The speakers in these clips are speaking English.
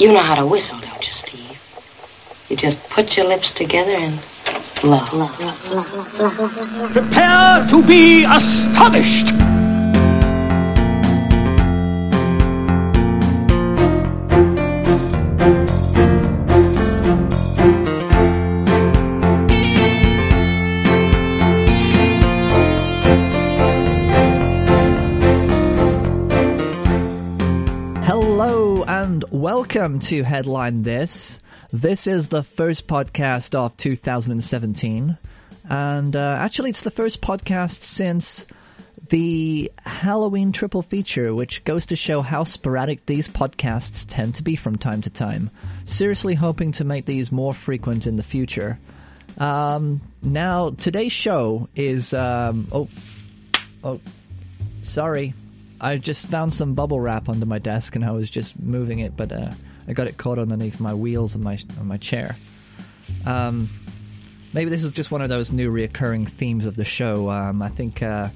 You know how to whistle, don't you, Steve? You just put your lips together and blow. Prepare to be astonished! Welcome to Headline This. This is the first podcast of 2017, and uh, actually, it's the first podcast since the Halloween triple feature, which goes to show how sporadic these podcasts tend to be from time to time. Seriously, hoping to make these more frequent in the future. Um, now, today's show is um, oh, oh, sorry. I just found some bubble wrap under my desk and I was just moving it, but uh, I got it caught underneath my wheels and my my chair. Um, maybe this is just one of those new reoccurring themes of the show. Um, I think uh,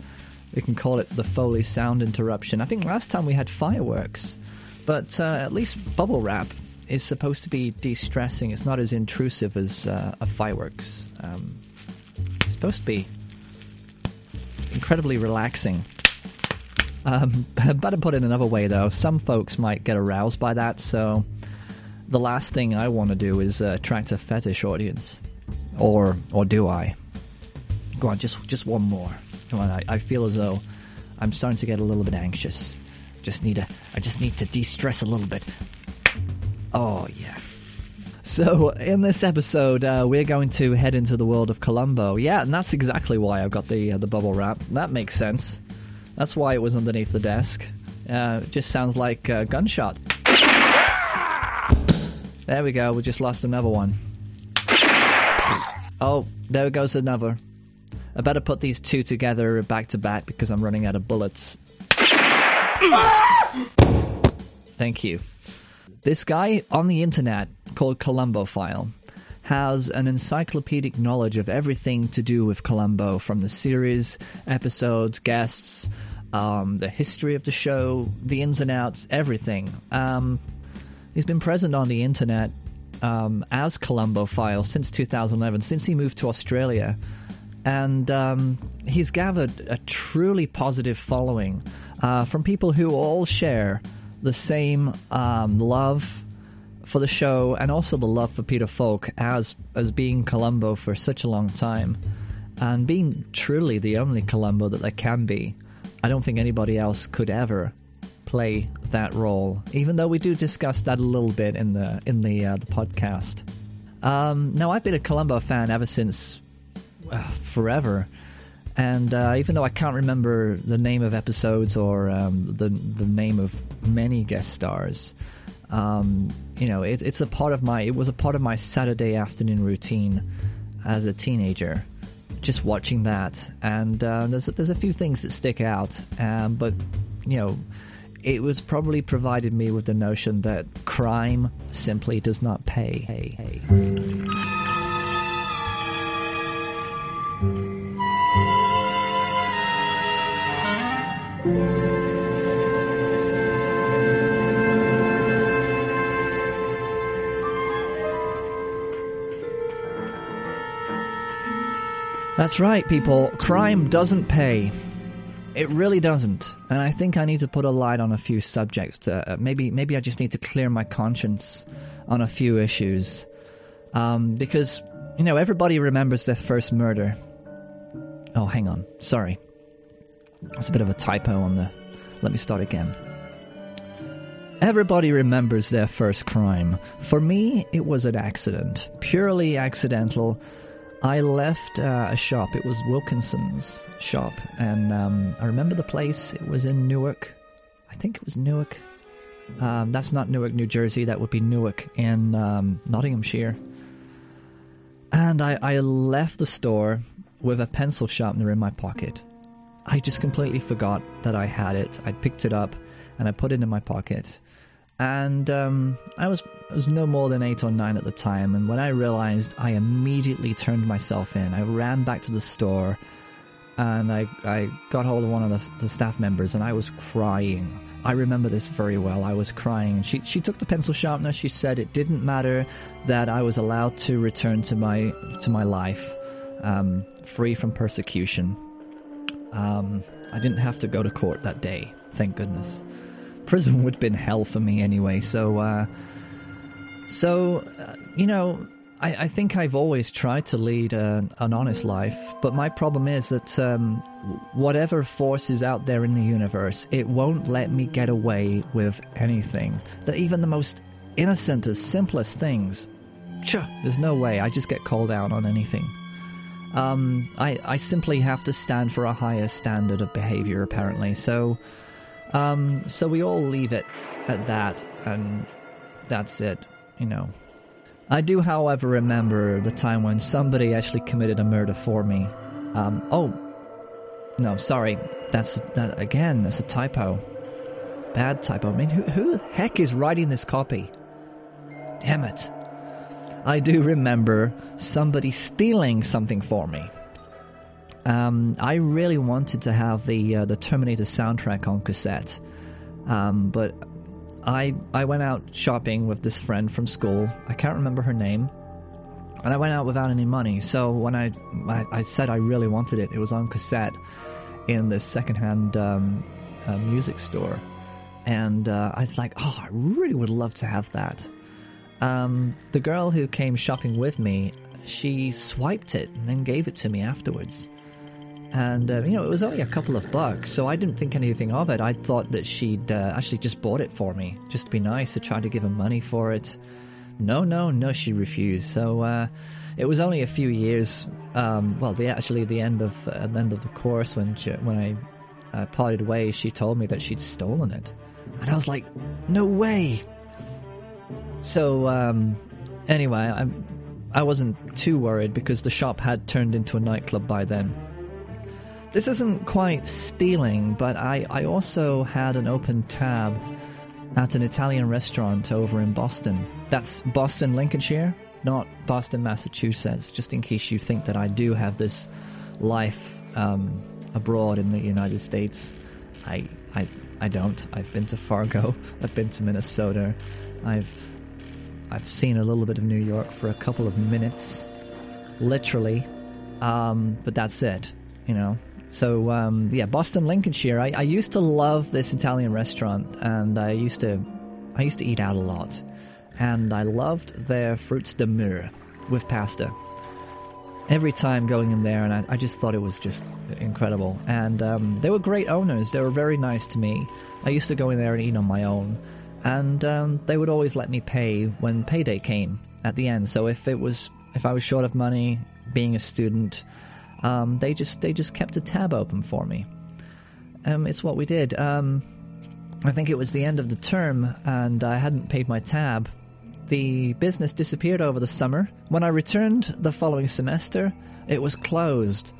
we can call it the Foley sound interruption. I think last time we had fireworks, but uh, at least bubble wrap is supposed to be de-stressing. It's not as intrusive as uh, a fireworks. Um, it's supposed to be incredibly relaxing. Um, better put it another way, though. Some folks might get aroused by that, so the last thing I want to do is uh, attract a fetish audience, or or do I? Go on, just just one more. Come on, I, I feel as though I'm starting to get a little bit anxious. Just need a, I just need to de-stress a little bit. Oh yeah. So in this episode, uh, we're going to head into the world of Columbo. Yeah, and that's exactly why I've got the uh, the bubble wrap. That makes sense. That's why it was underneath the desk. Uh, it just sounds like a gunshot. There we go. We just lost another one. Oh, there goes another. I better put these two together back to back because I'm running out of bullets. Thank you. This guy on the internet called Columbophile has an encyclopedic knowledge of everything to do with Columbo, from the series, episodes, guests, um, the history of the show, the ins and outs, everything. Um, he's been present on the internet um, as Columbophile since 2011, since he moved to Australia. And um, he's gathered a truly positive following uh, from people who all share the same um, love for the show and also the love for Peter Falk as as being Columbo for such a long time and being truly the only Columbo that there can be. I don't think anybody else could ever play that role, even though we do discuss that a little bit in the in the uh, the podcast. Um, now, I've been a Columbo fan ever since uh, forever, and uh, even though I can't remember the name of episodes or um, the the name of many guest stars, um, you know, it, it's a part of my. It was a part of my Saturday afternoon routine as a teenager, just watching that. And uh, there's there's a few things that stick out, um, but you know, it was probably provided me with the notion that crime simply does not pay. Hey, hey. That's right, people. Crime doesn't pay. It really doesn't, and I think I need to put a light on a few subjects. Uh, maybe, maybe I just need to clear my conscience on a few issues, um, because you know everybody remembers their first murder. Oh, hang on, sorry, that's a bit of a typo on the. Let me start again. Everybody remembers their first crime. For me, it was an accident, purely accidental. I left uh, a shop. It was Wilkinson's shop, and um, I remember the place. It was in Newark. I think it was Newark. Um, that's not Newark, New Jersey. That would be Newark in um, Nottinghamshire. And I, I left the store with a pencil sharpener in my pocket. I just completely forgot that I had it. I picked it up and I put it in my pocket. And um, I was I was no more than eight or nine at the time. And when I realized, I immediately turned myself in. I ran back to the store, and I I got hold of one of the, the staff members, and I was crying. I remember this very well. I was crying. She she took the pencil sharpener. She said it didn't matter that I was allowed to return to my to my life, um, free from persecution. Um, I didn't have to go to court that day. Thank goodness. Prison would have been hell for me anyway. So, uh, so uh, you know, I, I, think I've always tried to lead a, an honest life, but my problem is that um, whatever force is out there in the universe, it won't let me get away with anything. That even the most innocent, as simplest things, there's no way. I just get called out on anything. Um, I, I simply have to stand for a higher standard of behavior, apparently. So, um, so we all leave it at that, and that's it. You know. I do, however, remember the time when somebody actually committed a murder for me. Um, oh, no, sorry. That's that again. That's a typo. Bad typo. I mean, who, who the heck is writing this copy? Damn it. I do remember somebody stealing something for me. Um, I really wanted to have the uh, the Terminator soundtrack on cassette, um, but I I went out shopping with this friend from school. I can't remember her name, and I went out without any money. So when I I, I said I really wanted it, it was on cassette in this secondhand um, uh, music store, and uh, I was like, oh, I really would love to have that. Um, the girl who came shopping with me, she swiped it and then gave it to me afterwards. And, uh, you know, it was only a couple of bucks, so I didn't think anything of it. I thought that she'd uh, actually just bought it for me, just to be nice, to try to give her money for it. No, no, no, she refused. So uh, it was only a few years, um, well, the, actually the end of uh, the end of the course when she, when I uh, parted ways, she told me that she'd stolen it. And I was like, no way! So, um, anyway, I, I wasn't too worried because the shop had turned into a nightclub by then. This isn't quite stealing, but I, I also had an open tab at an Italian restaurant over in Boston. That's Boston, Lincolnshire, not Boston, Massachusetts, just in case you think that I do have this life um, abroad in the United States. I, I, I don't. I've been to Fargo, I've been to Minnesota, I've I've seen a little bit of New York for a couple of minutes, literally, um, but that's it, you know. So um, yeah, Boston, Lincolnshire. I, I used to love this Italian restaurant, and I used to, I used to eat out a lot, and I loved their fruits de mer with pasta. Every time going in there, and I, I just thought it was just incredible. And um, they were great owners. They were very nice to me. I used to go in there and eat on my own and um, they would always let me pay when payday came at the end. So if it was if I was short of money, being a student, um, they just they just kept a tab open for me. Um, it's what we did. Um, I think it was the end of the term, and I hadn't paid my tab. The business disappeared over the summer. When I returned the following semester, it was closed,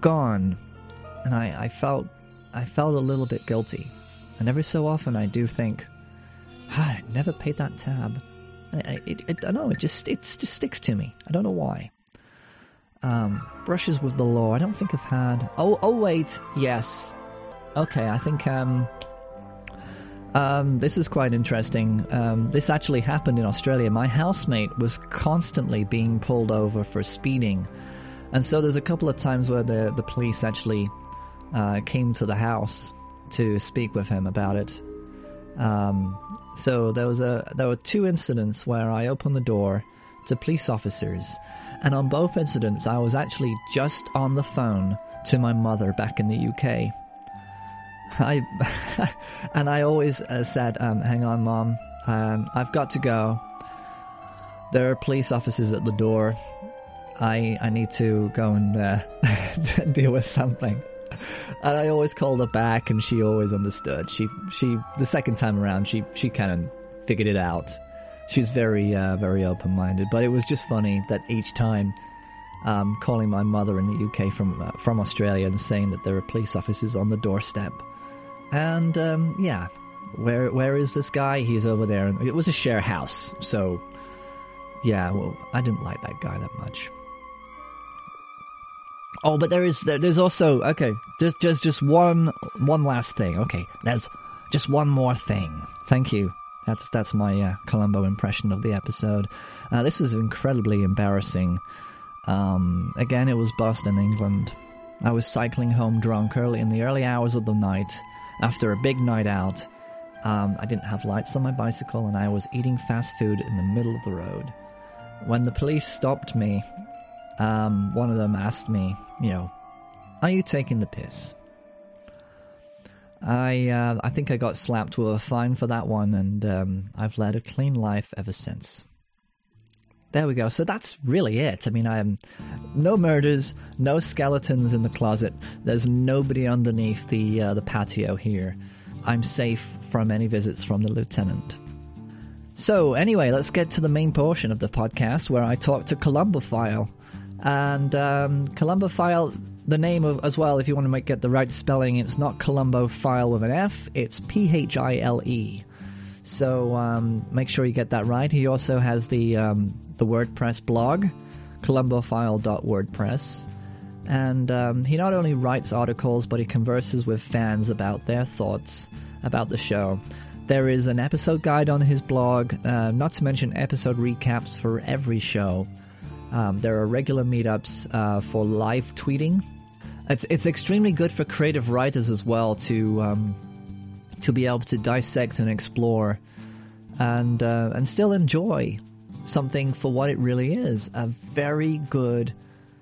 gone, and I, I felt I felt a little bit guilty. And every so often, I do think, I never paid that tab. I, it, it, I know it just it just sticks to me. I don't know why. Um, brushes with the law. I don't think I've had. Oh, oh wait, yes. Okay, I think um, um, this is quite interesting. Um, this actually happened in Australia. My housemate was constantly being pulled over for speeding, and so there's a couple of times where the the police actually uh, came to the house to speak with him about it. Um, so there was a there were two incidents where I opened the door to police officers, and on both incidents I was actually just on the phone to my mother back in the UK. I and I always uh, said, um, "Hang on, mom, um, I've got to go. There are police officers at the door. I I need to go and uh, deal with something." and I always called her back, and she always understood. She she the second time around, she she kind of figured it out. She's very uh, very open minded, but it was just funny that each time. Um, calling my mother in the UK from uh, from Australia and saying that there are police officers on the doorstep, and um, yeah, where where is this guy? He's over there. It was a share house, so yeah. Well, I didn't like that guy that much. Oh, but there is there, there's also okay. Just just just one one last thing. Okay, there's Just one more thing. Thank you. That's that's my uh, Columbo impression of the episode. Uh, this is incredibly embarrassing. Um, again, it was Boston, England. I was cycling home drunk early in the early hours of the night after a big night out. Um, I didn't have lights on my bicycle, and I was eating fast food in the middle of the road. When the police stopped me, um, one of them asked me, "You know, are you taking the piss?" I uh, I think I got slapped with a fine for that one, and um, I've led a clean life ever since. There we go. So that's really it. I mean, I am no murders, no skeletons in the closet. There's nobody underneath the uh, the patio here. I'm safe from any visits from the lieutenant. So anyway, let's get to the main portion of the podcast where I talk to Columbophile, and um, Columbophile. The name of as well, if you want to make get the right spelling, it's not Columbo file with an F. It's P H I L E. So um, make sure you get that right. He also has the um, the WordPress blog, columbophile.wordpress. And um, he not only writes articles, but he converses with fans about their thoughts about the show. There is an episode guide on his blog, uh, not to mention episode recaps for every show. Um, there are regular meetups uh, for live tweeting. It's it's extremely good for creative writers as well to um, to be able to dissect and explore, and uh, and still enjoy something for what it really is a very good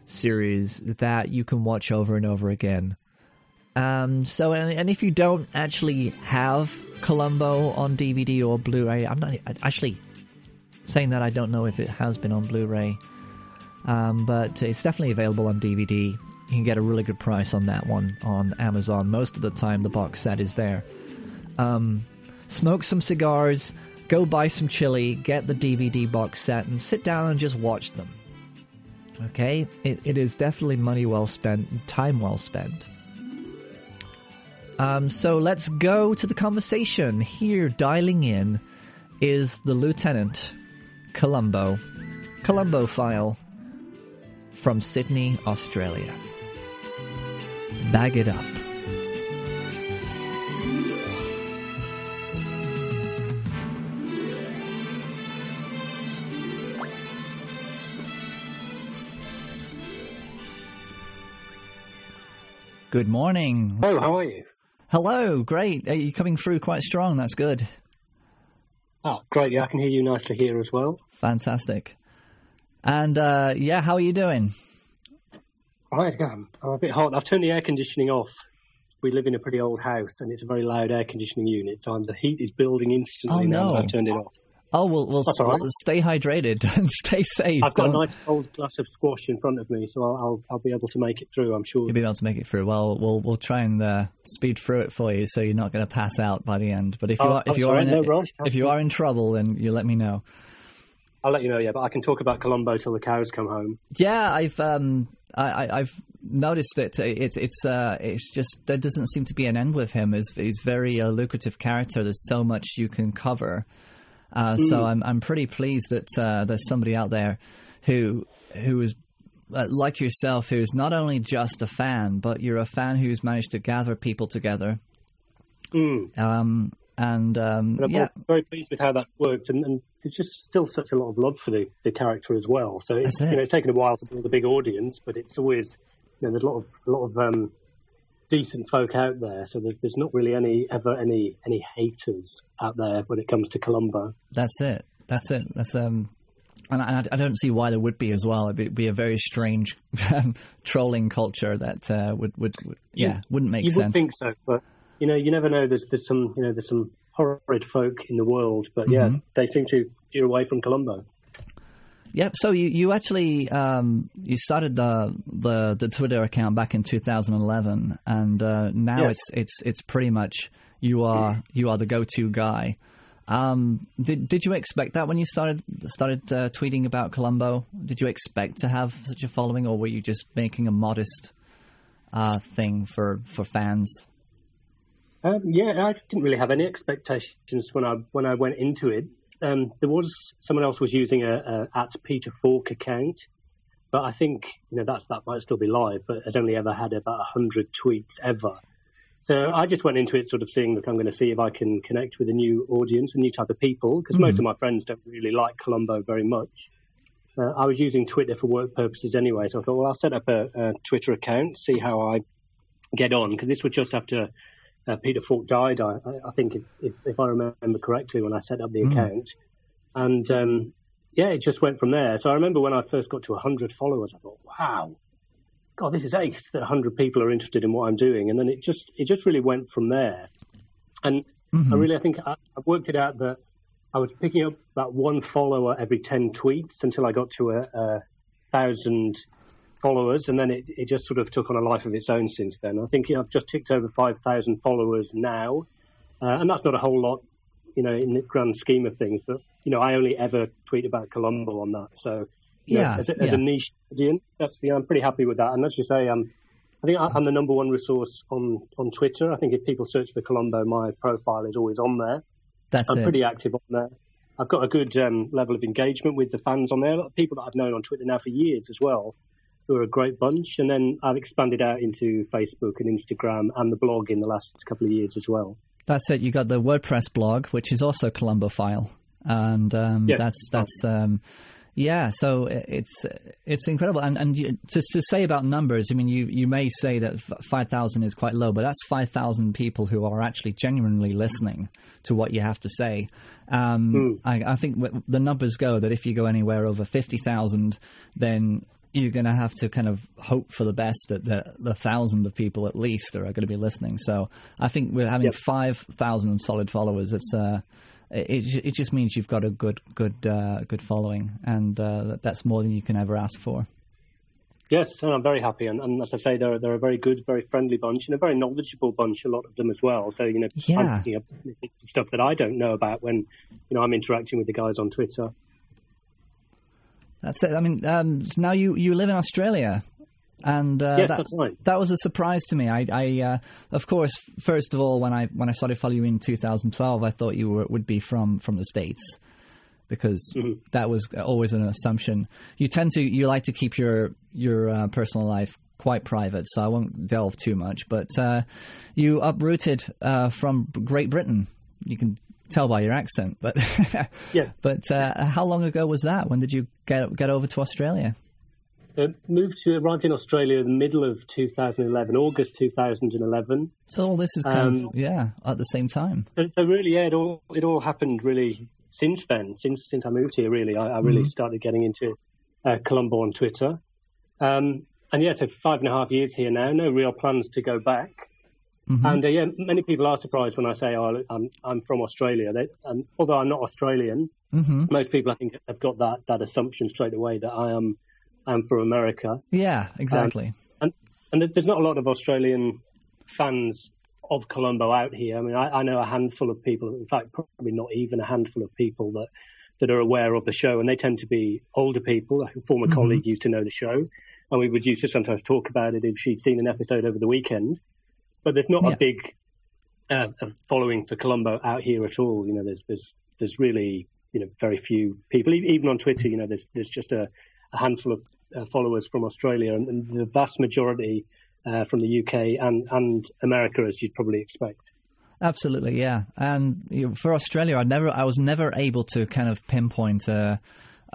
series that you can watch over and over again. Um, so, and, and if you don't actually have Columbo on DVD or Blu-ray, I'm not actually saying that I don't know if it has been on Blu-ray, um, but it's definitely available on DVD. You can get a really good price on that one on Amazon. Most of the time, the box set is there. Um, smoke some cigars, go buy some chili, get the DVD box set, and sit down and just watch them. Okay? It, it is definitely money well spent, time well spent. Um, so let's go to the conversation. Here, dialing in, is the Lieutenant Columbo, file from Sydney, Australia. Bag it up. Good morning. Oh, how are you? Hello, great. Are you coming through quite strong? That's good. Oh, great. Yeah, I can hear you nicely here as well. Fantastic. And uh, yeah, how are you doing? Right, I'm, I'm a bit hot. I've turned the air conditioning off. We live in a pretty old house, and it's a very loud air conditioning unit. So the heat is building instantly Oh, now no. that I've turned it off. Oh, we'll, we'll, all right. we'll stay hydrated and stay safe. I've got a Don't- nice cold glass of squash in front of me, so I'll I'll, I'll be able to make it through. I'm sure. You'll be able to make it through. Well, we'll we'll try and uh, speed through it for you, so you're not going to pass out by the end. But if you Oh, are if I'm you are in no if you are in trouble, then you let me know. I'll let you know. Yeah, but I can talk about Columbo till the cows come home. Yeah, I've um I, I I've noticed it. It's it's uh it's just there doesn't seem to be an end with him. He's he's very a lucrative character. There's so much you can cover. Uh, So I'm I'm pretty pleased that uh, there's somebody out there who who is uh, like yourself, who's not only just a fan, but you're a fan who's managed to gather people together. Mm. Um, and um, And I'm yeah, very pleased with how that worked, and, and there's just still such a lot of love for the, the character as well. So it's it. you know it's taken a while to build a big audience, but it's always you know there's a lot of a lot of um, decent folk out there. So there's there's not really any ever any any haters out there when it comes to Columbo. That's it. That's it. That's um, and I, I don't see why there would be as well. It'd be, a very strange trolling culture that uh, would, would would yeah wouldn't make you sense. You would think so, but you know you never know. There's there's some you know there's some horrid folk in the world, but yeah, Mm-hmm. they seem to steer away from Columbo. Yep. So you, you actually um, you started the, the the Twitter account back in 2011, and uh, now Yes. it's it's it's pretty much you are you are the go to guy. Um, did did you expect that when you started started uh, tweeting about Columbo? Did you expect to have such a following, or were you just making a modest uh, thing for for fans? Um, yeah, I didn't really have any expectations when I when I went into it. Um, there was someone else was using a, a at Peter Falk account, but I think you know that's that might still be live, but has only ever had about hundred tweets ever. So I just went into it sort of seeing that I'm going to see if I can connect with a new audience, a new type of people, because Mm-hmm. most of my friends don't really like Columbo very much. Uh, I was using Twitter for work purposes anyway, so I thought, well, I'll set up a, a Twitter account, see how I get on, because this was just after uh, Peter Falk died, I, I- think, if, if, if I remember correctly, when I set up the account. And um, yeah, it just went from there. So I remember when I first got to 100 followers, I thought, wow, God, this is ace that 100 people are interested in what I'm doing. And then it just it just really went from there. And I really, I think I, I worked it out that I was picking up about one follower every 10 tweets until I got to a, a thousand followers. And then it, it just sort of took on a life of its own since then. I think I've just ticked over 5,000 followers now. Uh, and that's not a whole lot, you know, in the grand scheme of things. But, you know, I only ever tweet about Columbo on that. So, you know, Yeah, as, a, as yeah. a niche audience, that's the, I'm pretty happy with that. And as you say, um, I think I'm the number one resource on, on Twitter. I think if people search for Columbo, my profile is always on there. That's I'm it. pretty active on there. I've got a good um, level of engagement with the fans on there. A lot of people that I've known on Twitter now for years as well, who are a great bunch. And then I've expanded out into Facebook and Instagram and the blog in the last couple of years as well. That's it. You got the WordPress blog, which is also Columbophile, and um, Yes. that's that's um, yeah. So it's it's incredible. And and you, to to say about numbers, I mean, you you may say that five thousand is quite low, but that's five thousand people who are actually genuinely listening to what you have to say. Um, I, I think the numbers go that if you go anywhere over fifty thousand, then you're going to have to kind of hope for the best that the, the thousand of people at least are going to be listening. So I think we're having Yep. five thousand solid followers. It's uh, it it just means you've got a good good uh, good following, and uh, that's more than you can ever ask for. Yes, and I'm very happy. And, and as I say, they're, they're a very good, very friendly bunch and a very knowledgeable bunch, a lot of them as well. So, you know, Yeah. I'm picking up stuff that I don't know about when, you know, I'm interacting with the guys on Twitter. That's it. I mean, um, so now you you live in Australia. And uh, Yes, that, that's right. that was a surprise to me. I, I uh, of course, first of all, when I when I started following you in 2012, I thought you were, would be from from the states because Mm-hmm. that was always an assumption. You tend to you like to keep your your uh, personal life quite private, so I won't delve too much. But uh, you uprooted uh, from Great Britain. You can tell by your accent, but yeah. But uh, how long ago was that? When did you get get over to Australia? Uh, moved to, arrived in Australia in the middle of 2011, August 2011. So all this is kind Um, of yeah at the same time. So, so really, yeah, it all it all happened really since then. Since since I moved here, really, I, I really started getting into uh, Columbo on Twitter. Um, and yeah, so five and a half years here now. No real plans to go back. And uh, yeah, many people are surprised when I say, "Oh, I'm I'm from Australia." They, um, although I'm not Australian, most people I think have got that that assumption straight away that I am I'm from America. Yeah, exactly. and and there's, there's not a lot of Australian fans of Columbo out here. I mean, I, I know a handful of people. In fact, probably not even a handful of people that that are aware of the show, and they tend to be older people. A former colleague used to know the show, and we would used to sometimes talk about it if she'd seen an episode over the weekend. But there's not Yeah. a big uh, a following for Columbo out here at all. You know, there's there's there's really you know very few people. Even on Twitter, you know, there's there's just a, a handful of uh, followers from Australia, and, and the vast majority uh, from the UK and and America, as you'd probably expect. Absolutely, yeah. And you know, for Australia, I never, I was never able to kind of pinpoint uh,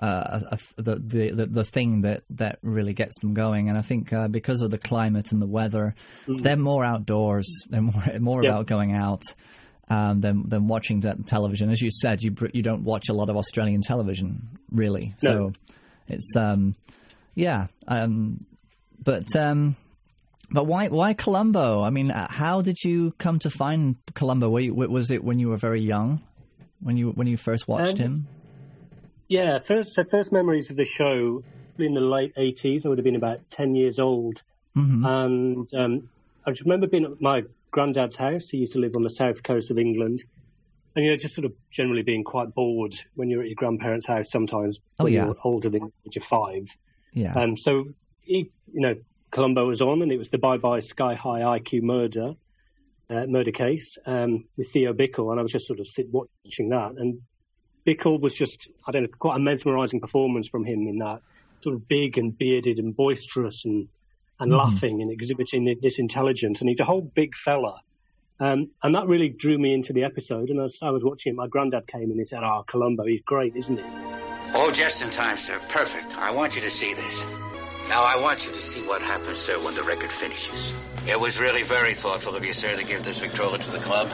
uh, a, a, the, the the thing that that really gets them going. And I think uh, because of the climate and the weather, they're more outdoors. They're more more Yeah. about going out. Um, than than watching te- television, as you said, you you don't watch a lot of Australian television, really. No. So it's um, yeah. Um, but um, but why why Columbo? I mean, uh, how did you come to find Columbo? Were you, was it when you were very young, when you when you first watched Um, him? Yeah, first so first memories of the show in the late 80s. I would have been about 10 years old, and um, I just remember being at my granddad's house. He used to live on the south coast of England. And, you know, just sort of generally being quite bored when you're at your grandparents' house sometimes Oh, when yeah. you're older than the age of five. Yeah, Um, so, he, you know, Columbo was on, and it was the Bye Bye Sky High IQ murder uh, murder case um, with Theo Bikel, and I was just sort of sit watching that. And Bikel was just, I don't know, quite a mesmerising performance from him in that sort of big and bearded and boisterous and and laughing and exhibiting this, this intelligence. And he's a whole big fella. Um, and that really drew me into the episode. And as I was watching it, my granddad came and he said, "Oh, Columbo, he's great, isn't he?" Oh, just in time, sir. Perfect. I want you to see this. Now, I want you to see what happens, sir, when the record finishes. It was really very thoughtful of you, sir, to give this Victrola to the club.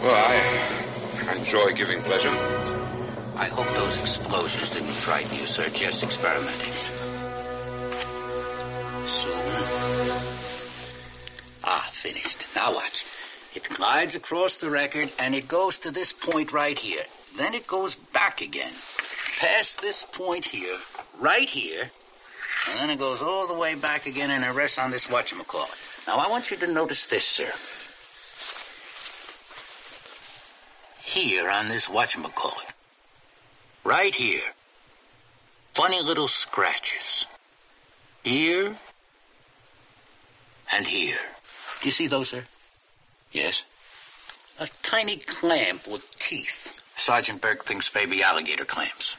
Well, I, I enjoy giving pleasure. I hope those explosions didn't frighten you, sir. Just experimenting. Soon. Ah, finished. Now watch. It glides across the record and it goes to this point right here. Then it goes back again. Past this point here, right here, and then it goes all the way back again and it rests on this whatchamacallit. Now I want you to notice this, sir. Here on this whatchamacallit. Right here. Funny little scratches. Here and here. Do you see those, sir? Yes. A tiny clamp with teeth. Sergeant Burke thinks baby alligator clams.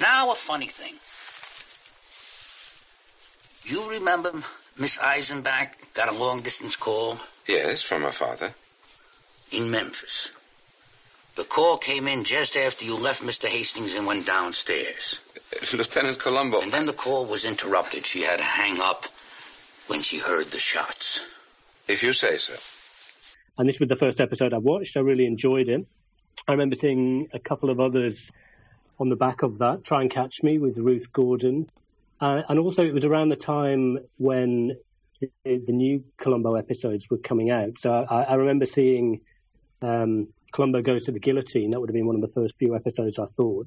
Now, a funny thing. You remember Miss Eisenbach got a long distance call Yes, from her father. in Memphis. The call came in just after you left Mr. Hastings and went downstairs. Lieutenant Columbo. And then the call was interrupted. She had to hang up when she heard the shots. If you say so. And this was the first episode I watched. I really enjoyed it. I remember seeing a couple of others on the back of that. Try and Catch Me with Ruth Gordon. Uh, and also, it was around the time when the, the new Columbo episodes were coming out. So I, I remember seeing um, Columbo Goes to the Guillotine. That would have been one of the first few episodes I thought.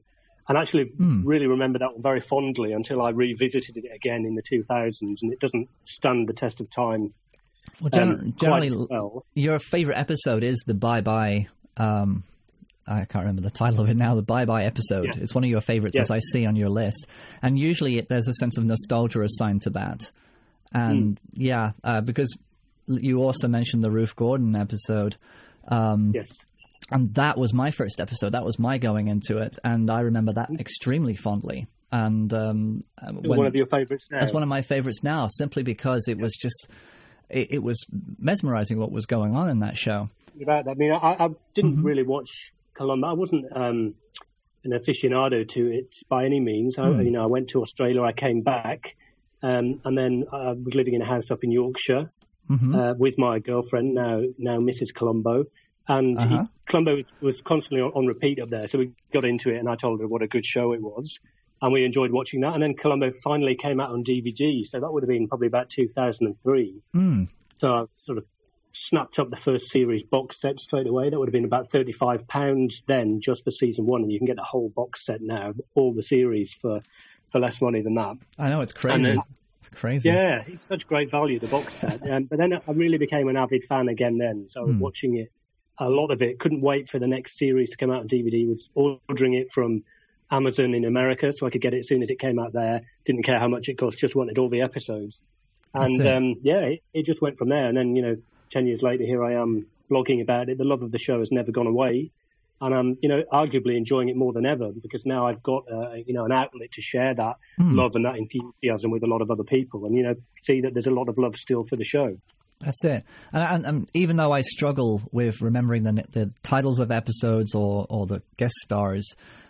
And actually, really remember that one very fondly until I revisited it again in the 2000s. And it doesn't stand the test of time Well, um, generally, well. your favorite episode is the Bye Bye. Um, I can't remember the title of it now. The Bye Bye episode. Yeah. It's one of your favorites, Yes. as I see on your list. And usually, it, there's a sense of nostalgia assigned to that. And Hmm. yeah, uh, because you also mentioned the Ruth Gordon episode. Um, Yes. And that was my first episode. That was my going into it, and I remember that extremely fondly. And um, uh, when, one of your favourites now. that's one of my favorites now, simply because it was just it, it was mesmerizing what was going on in that show. about that. I mean, I, I didn't Mm-hmm. really watch Columbo. I wasn't um, an aficionado to it by any means. I, Hmm. You know, I went to Australia, I came back, um, and then I was living in a house up in Yorkshire Mm-hmm. uh, with my girlfriend, now now Mrs. Columbo. And he, Uh-huh. Columbo was, was constantly on, on repeat up there, so we got into it, and I told her what a good show it was, and we enjoyed watching that. And then Columbo finally came out on DVD, so that would have been probably about 2003. Mm. So I sort of snapped up the first series box set straight away. That would have been about thirty-five pounds then, just for season one, and you can get the whole box set now, all the series for for less money than that. I know it's crazy. Then- it's crazy. Yeah, it's such great value the box set. Um, but then I really became an avid fan again. Then, so I was watching it a lot of it. Couldn't wait for the next series to come out on DVD. Was ordering it from Amazon in America so I could get it as soon as it came out there. Didn't care how much it cost, just wanted all the episodes. And um, yeah, it, it just went from there. And then you know, ten years later, here I am blogging about it. The love of the show has never gone away, and I'm you know arguably enjoying it more than ever because now I've got uh, you know an outlet to share that love and that enthusiasm with a lot of other people, and you know see that there's a lot of love still for the show. That's it. And, and, and even though I struggle with remembering the the titles of episodes or, or the guest stars,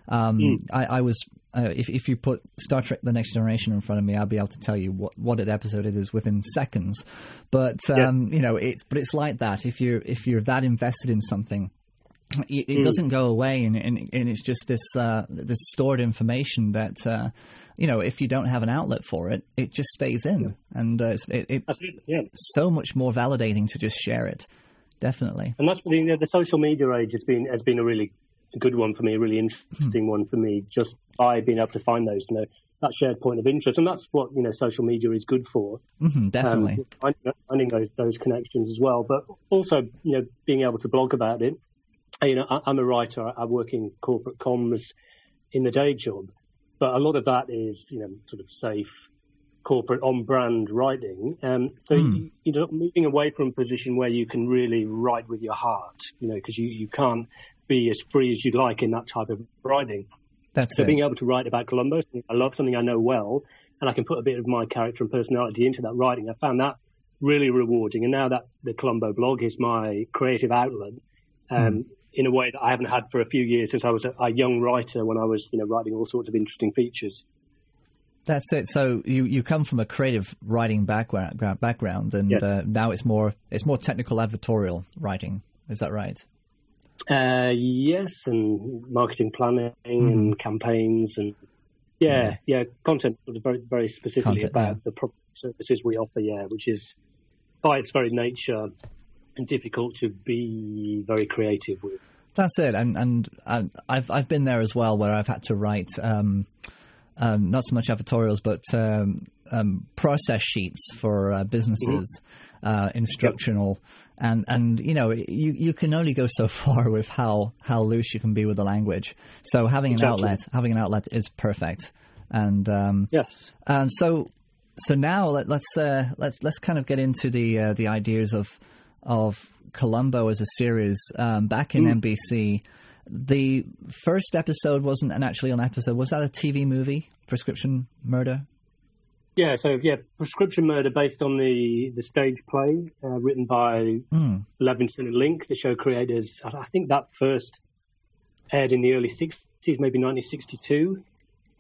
um, Hmm. I, I was uh, if if you put Star Trek: The Next Generation in front of me, I'll be able to tell you what what an episode it is within seconds. But um, you know, it's but it's like that. If you're if you're that invested in something, it, it doesn't go away, and, and, and it's just this uh, this stored information that uh, you know if you don't have an outlet for it, it just stays in, and uh, it's, it, it, yeah. so much more validating to just share it. Definitely. And that's the, the social media age has been has been a really good one for me, a really interesting one for me, just by being able to find those, you know, that shared point of interest, and that's what you know social media is good for. hmm definitely. um, finding, finding those those connections as well. But also, you know, being able to blog about it. You know, I, I'm a writer. I, work in corporate comms in the day job, but a lot of that is you know sort of safe corporate on brand writing. Um, so you, you know, moving away from a position where you can really write with your heart, you know, because you, you can't be as free as you'd like in that type of writing. That's So it. being able to write about something I love something I know well, and I can put a bit of my character and personality into that writing. I found that really rewarding. And now that the Columbo blog is my creative outlet, um, mm. In a way that I haven't had for a few years since I was a, a, young writer when I was, you know, writing all sorts of interesting features. That's it. So you, you come from a creative writing background, background, and yes. uh, now it's more it's more technical advertorial writing. Is that right? Uh, yes, and marketing planning mm. and campaigns and yeah, yeah, content very very specifically content, about yeah. the services we offer. Yeah, which is by its very nature and difficult to be very creative with. That's it, and and, and I've I've been there as well, where I've had to write. Um, um, not so much editorials, but um, um, process sheets for uh, businesses, mm-hmm. uh, instructional, yep. and and you know you you can only go so far with how how loose you can be with the language. So having exactly. an outlet, having an outlet is perfect. And um, yes, and so so now let, us uh, let's let's kind of get into the uh, the ideas of of Columbo as a series um, back in mm. NBC. The first episode wasn't an actually an episode. Was that a TV movie? Prescription Murder. Yeah, so yeah, Prescription Murder based on the the stage play uh, written by mm. Levinson and Link, the show creators. I think that first aired in the early '60s, maybe 1962.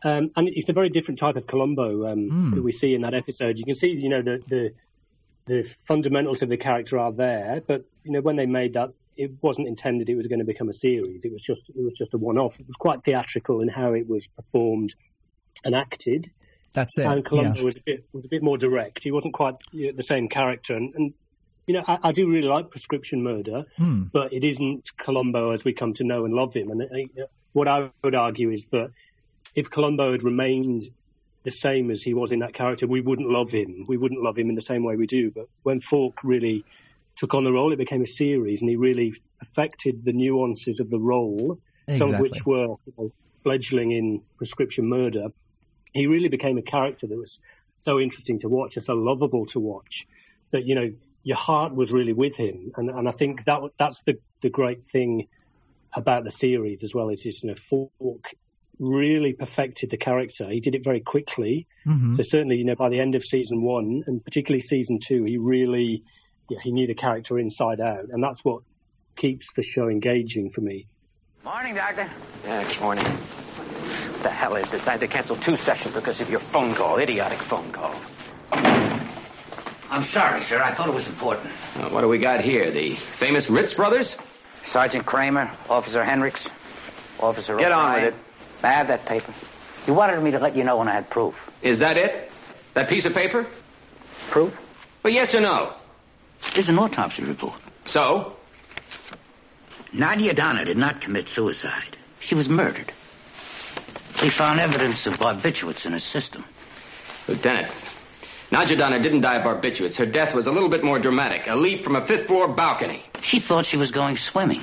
Um, and it's a very different type of Columbo um, mm. that we see in that episode. You can see, you know, the, the the fundamentals of the character are there, but you know, when they made that it wasn't intended it was going to become a series. It was just it was just a one-off. It was quite theatrical in how it was performed and acted. That's it. And Columbo yeah. was a bit was a bit more direct. He wasn't quite you know, the same character. And, and you know, I, I, do really like Prescription Murder, hmm. but it isn't Columbo as we come to know and love him. And uh, what I would argue is that if Columbo had remained the same as he was in that character, we wouldn't love him. We wouldn't love him in the same way we do. But when Falk really took on the role. It became a series, and he really affected the nuances of the role, exactly. some of which were you know, fledgling in prescription murder. He really became a character that was so interesting to watch and so lovable to watch that you know your heart was really with him, and and I think that that's the the great thing about the series as well is just you know Falk really perfected the character. He did it very quickly. Mm-hmm. So certainly, you know, by the end of season one and particularly season two, he really yeah, he knew the character inside out, and that's what keeps the show engaging for me. Morning, Doctor. Yeah, good morning. What the hell is this? I had to cancel two sessions because of your phone call, idiotic phone call. I'm sorry, sir. I thought it was important. Uh, what do we got here? The famous Ritz brothers? Sergeant Kramer, Officer Hendricks, Officer Get O'Brien. on with it. I have that paper. You wanted me to let you know when I had proof. Is that it? That piece of paper? Proof? Well, yes or no? There's an autopsy report. So? Nadia Donner did not commit suicide. She was murdered. We found evidence of barbiturates in her system. Lieutenant, Nadia Donner didn't die of barbiturates. Her death was a little bit more dramatic. A leap from a fifth floor balcony. She thought she was going swimming.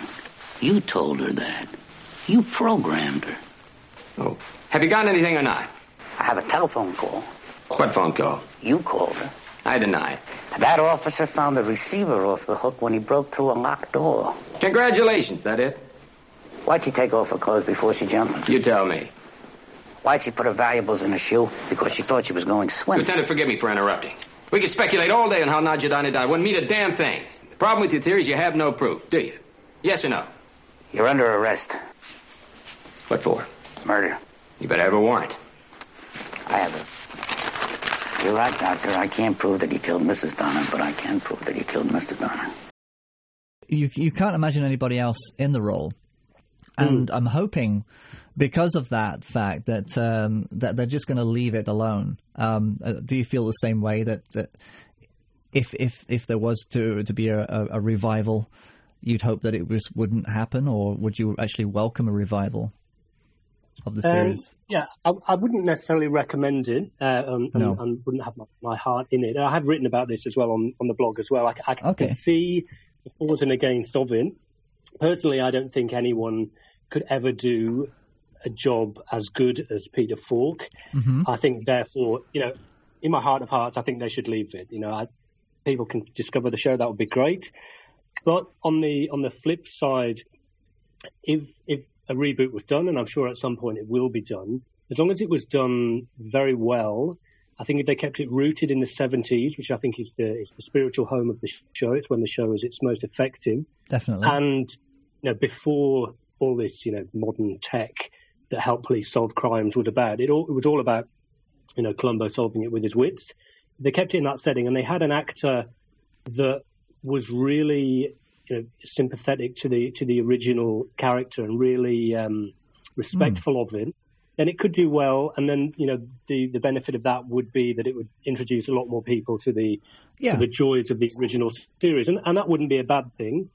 You told her that. You programmed her. Oh. Have you got anything or not? I have a telephone call. What phone call? You called her. I deny it. That officer found the receiver off the hook when he broke through a locked door. Congratulations, that it? Why'd she take off her clothes before she jumped? You tell me. Why'd she put her valuables in her shoe? Because she thought she was going swimming. Lieutenant, forgive me for interrupting. We could speculate all day on how Nadia Donner died. Wouldn't mean a damn thing. The problem with your theory is you have no proof, do you? Yes or no? You're under arrest. What for? Murder. You better have a warrant. I have it. You're right, Doctor. I can't prove that he killed Mrs. Donner, but I can prove that he killed Mr. Donner. You you can't imagine anybody else in the role, and mm. I'm hoping because of that fact that um, that they're just going to leave it alone. Um, uh, do you feel the same way that, that if if if there was to to be a, a, a revival, you'd hope that it was wouldn't happen, or would you actually welcome a revival? Of the um, series? Um, yeah, I, I, wouldn't necessarily recommend it, uh, and, no. and, and, wouldn't have my, my, heart in it. I have written about this as well on, on the blog as well. I, I okay. can see the fors and against of it. Personally, I don't think anyone could ever do a job as good as Peter Falk. Mm-hmm. I think, therefore, you know, in my heart of hearts, I think they should leave it. You know, I, people can discover the show, that would be great. But on the on the flip side, if if a reboot was done, and I'm sure at some point it will be done, as long as it was done very well I think if they kept it rooted in the 70s, which I think is the is the spiritual home of the show, it's when the show is its most effective. Definitely. And you know, before all this, you know, modern tech that help police solve crimes was about, it all it was all about, you know, Columbo solving it with his wits. They kept it in that setting, and they had an actor that was really, you know, sympathetic to the to the original character and really um, respectful Hmm. of him. Then it could do well, and then you know the the benefit of that would be that it would introduce a lot more people to the Yeah. to the joys of the original series, and, and that wouldn't be a bad thing.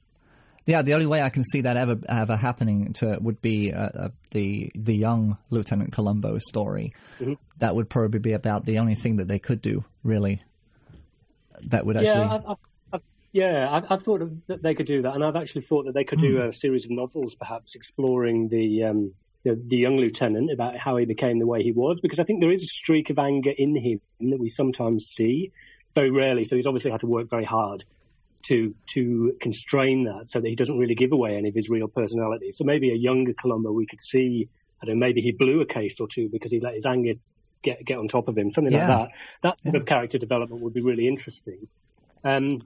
Yeah, the only way I can see that ever ever happening to would be uh, uh, the the young Lieutenant Columbo story. Mhm. That would probably be about the only thing that they could do, really. That would actually. Yeah, I've, I've, yeah, I've, I've thought of, that they could do that, and I've actually thought that they could do a series of novels, perhaps exploring the um, know, the young lieutenant about how he became the way he was, because I think there is a streak of anger in him that we sometimes see, very rarely. So he's obviously had to work very hard to to constrain that, so that he doesn't really give away any of his real personality. So maybe a younger Columbo, we could see. I don't know, maybe he blew a case or two because he let his anger get get on top of him, something Yeah. like that. That sort of character development would be really interesting. Um,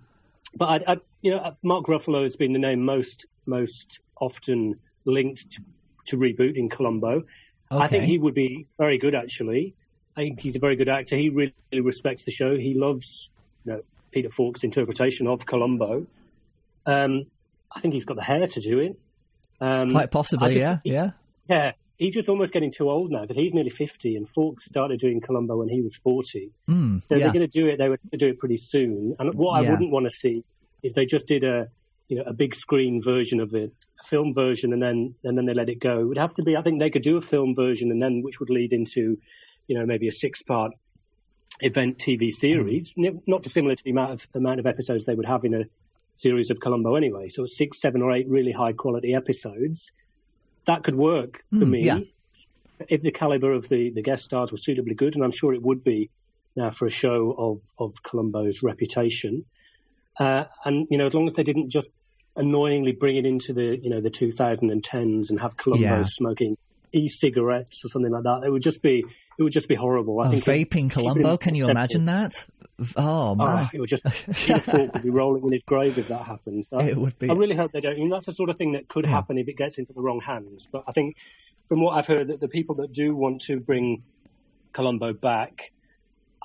but I, I, you know, Mark Ruffalo has been the name most most often linked to, to rebooting Columbo. I think he would be very good, actually. I think he's a very good actor. He really respects the show. He loves, you know, Peter Falk's interpretation of Columbo. Um, I think he's got the hair to do it. Um, Quite possibly, yeah, yeah. yeah, he's just almost getting too old now because he's nearly 50 and Falk started doing Columbo when he was 40. Mm, So yeah. they're going to do it, they would do it pretty soon. And what Yeah. I wouldn't want to see is they just did a, you know, a big screen version of it, a film version, and then and then they let it go. It would have to be. I think they could do a film version, and then which would lead into, you know, maybe a six-part event TV series, n- not dissimilar to the amount of amount of episodes they would have in a series of Columbo anyway. So six, seven, or eight really high-quality episodes. That could work for Mm, me yeah. if the caliber of the, the guest stars was suitably good, and I'm sure it would be now for a show of, of Columbo's reputation. Uh, and, you know, as long as they didn't just annoyingly bring it into the, you know, the 2010s and have Columbo Yeah. smoking e-cigarettes or something like that, it would just be, it would just be horrible. I Oh, think vaping keep it Columbo, in can you imagine that? Oh, man. Oh, it would just Falk would be rolling in his grave if that happens. So It would be. I really hope they don't. And that's the sort of thing that could Yeah. happen if it gets into the wrong hands. But I think, from what I've heard, that the people that do want to bring Columbo back,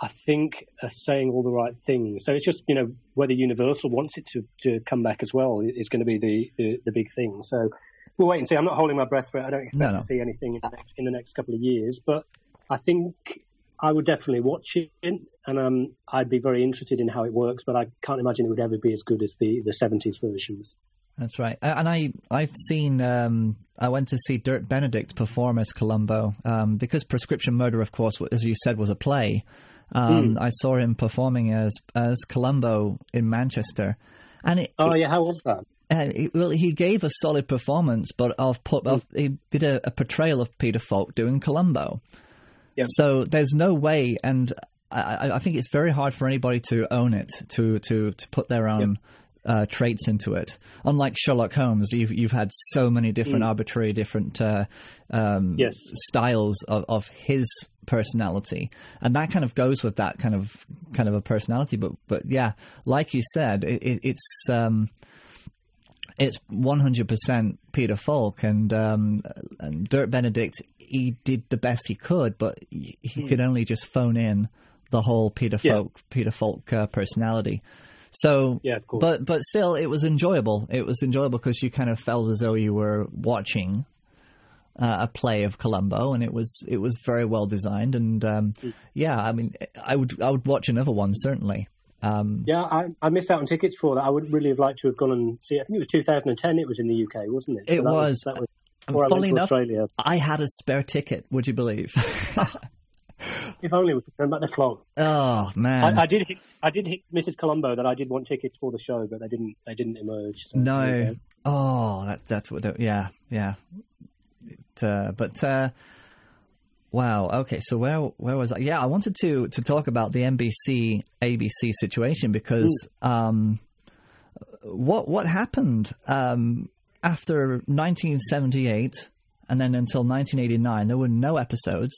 I think, are saying all the right things. So it's just you know whether Universal wants it to, to come back as well is going to be the, the the big thing. So we'll wait and see. I'm not holding my breath for it. I don't expect No, no. to see anything in the next in the next couple of years, but I think I would definitely watch it, and um, I'd be very interested in how it works. But I can't imagine it would ever be as good as the the '70s versions. That's right. And I, I've seen, um, I went to see Dirk Benedict perform as Columbo um, because Prescription Murder, of course, as you said, was a play. Um, I saw him performing as as Columbo in Manchester, and it, Oh yeah, how was that? Uh, it- well, he gave a solid performance, but of, of he did a, a portrayal of Peter Falk doing Columbo. Yeah. So there's no way, and I, I- think it's very hard for anybody to own it, to to to put their own uh, traits into it. Unlike Sherlock Holmes, you've you've had so many different arbitrary, different uh, um, Yes. styles of, of his personality, and that kind of goes with that kind of kind of a personality. But but yeah, like you said, it, it, it's. Um, it's 100% Peter Falk and um, and Dirk Benedict. He did the best he could, but he, he could only just phone in the whole Peter. Yeah. Falk Peter Falk uh, personality. So, Yeah, course. but but still, it was enjoyable. It was enjoyable because you kind of felt as though you were watching uh, a play of Columbo, and it was it was very well designed. And um, Hmm. yeah, I mean, I would I would watch another one certainly. Um, Yeah, I, I missed out on tickets for that. I would really have liked to have gone and see. I think it was 2010. It was in the UK, wasn't it? It that was. That was And funnily enough- Australia. I had a spare ticket. Would you believe? If only we could turn back the clock. oh man, I, I did. Hit, I did hit Mrs. Columbo that I did want tickets for the show, but they didn't. They didn't emerge. so no. Oh, that, that's what. the- Yeah, yeah. It, uh, but uh, wow. Okay, so where where was I? Yeah, I wanted to to talk about the NBC ABC situation because um, what what happened um, after 1978 and then until 1989, there were no episodes.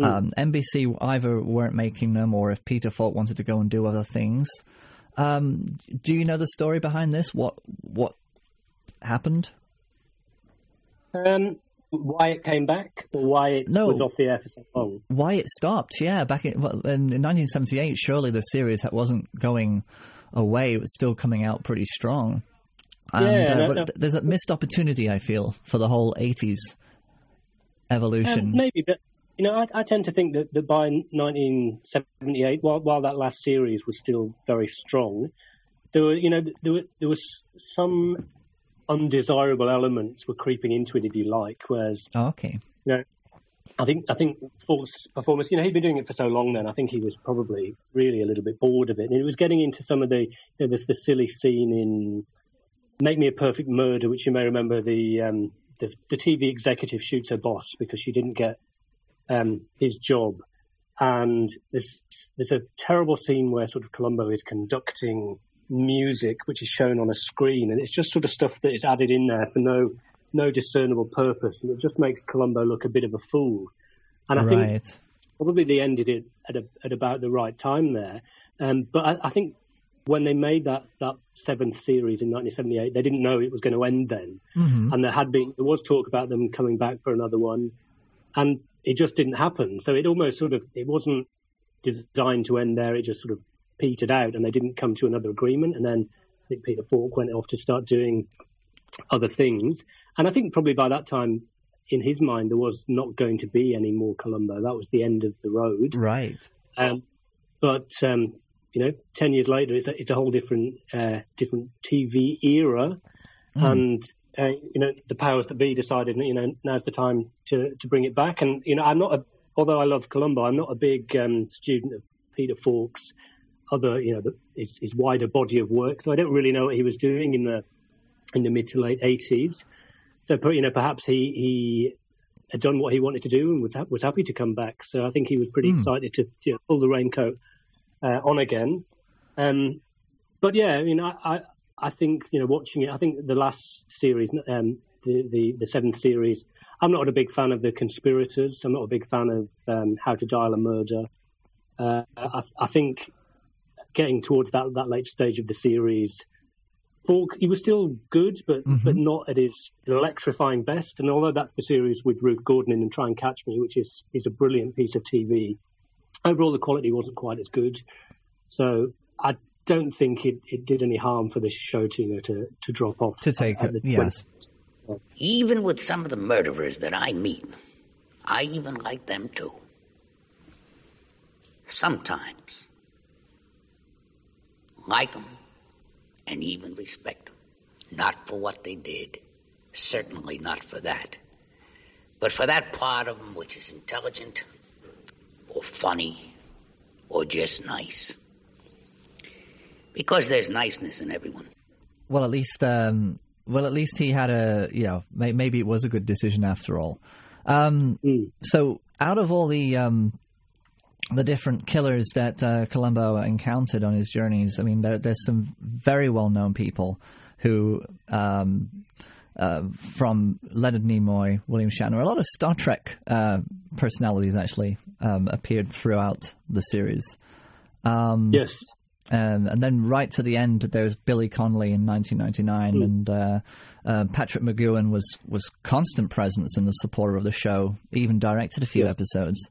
Um, NBC either weren't making them, or if Peter Falk wanted to go and do other things. Um, do you know the story behind this? What what happened? Um, why it came back, or why it No. was off the air for so long? Why it stopped? Yeah, back in, well, in, in 1978, surely the series that wasn't going away. It was still coming out pretty strong. And, Yeah, no, but no. there's a missed opportunity, I feel, for the whole 80s evolution. Um, maybe, but you know, I, I tend to think that, that by 1978, while while that last series was still very strong, there were you know there were there was some undesirable elements were creeping into it, if you like. Whereas Oh, okay. you know, I think I think Falk's performance, you know, he'd been doing it for so long. Then I think he was probably really a little bit bored of it, and it was getting into some of the you know, the silly scene in Make Me a Perfect Murder, which you may remember the um, the, the TV executive shoots her boss because she didn't get um, his job, and there's there's a terrible scene where sort of Columbo is conducting music, which is shown on a screen, and it's just sort of stuff that is added in there for no no discernible purpose, and it just makes Columbo look a bit of a fool. And I think right. probably they ended it at, a, at about the right time there. Um, but I, I think when they made that, that seventh series in 1978, they didn't know it was going to end then. Mhm. And there had been, there was talk about them coming back for another one. And it just didn't happen. So it almost sort of, it wasn't designed to end there. It just sort of petered out and they didn't come to another agreement. And then I think Peter Falk went off to start doing other things. And I think probably by that time, in his mind, there was not going to be any more Columbo. That was the end of the road. Right. Um, but um, you know, ten years later, it's a, it's a whole different uh, different TV era, and uh, you know, the powers that be decided, you know, now's the time to to bring it back. And you know, I'm not a, although I love Columbo, I'm not a big um, student of Peter Falk's other, you know, the, his, his wider body of work. So I don't really know what he was doing in the in the mid to late 80s. So you know, perhaps he he had done what he wanted to do and was ha- was happy to come back. So I think he was pretty excited to you know, pull the raincoat uh, on again. Um, but yeah, I mean, I, I I think you know watching it. I think the last series, um, the, the the seventh series. I'm not a big fan of the conspirators. I'm not a big fan of um, how to dial a murder. Uh, I, I think getting towards that that late stage of the series, Falk he was still good, but but mm-hmm. not at his electrifying best. And although that's the series with Ruth Gordon in and Try and Catch Me, which is is a brilliant piece of TV, overall the quality wasn't quite as good. So I don't think it, it did any harm for this show to you know to, to drop off To take at it, the yes. Even with some of the murderers that I meet, I even like them too. Sometimes. Like them and even respect them. Not for what they did, certainly not for that, but for that part of them which is intelligent or funny or just nice. Because there's niceness in everyone. Well, at least, um, well, at least he had a, you know, may, maybe it was a good decision after all. Um, So, out of all the um, the different killers that uh, Columbo encountered on his journeys, I mean, there, there's some very well known people who, um, uh, from Leonard Nimoy, William Shatner, a lot of Star Trek uh, personalities actually um, appeared throughout the series. Um, Yes. um, and then right to the end, there's Billy Connolly in 1999, Hmm. and uh, uh, Patrick McGoohan was was constant presence and the supporter of the show, even directed a few episodes.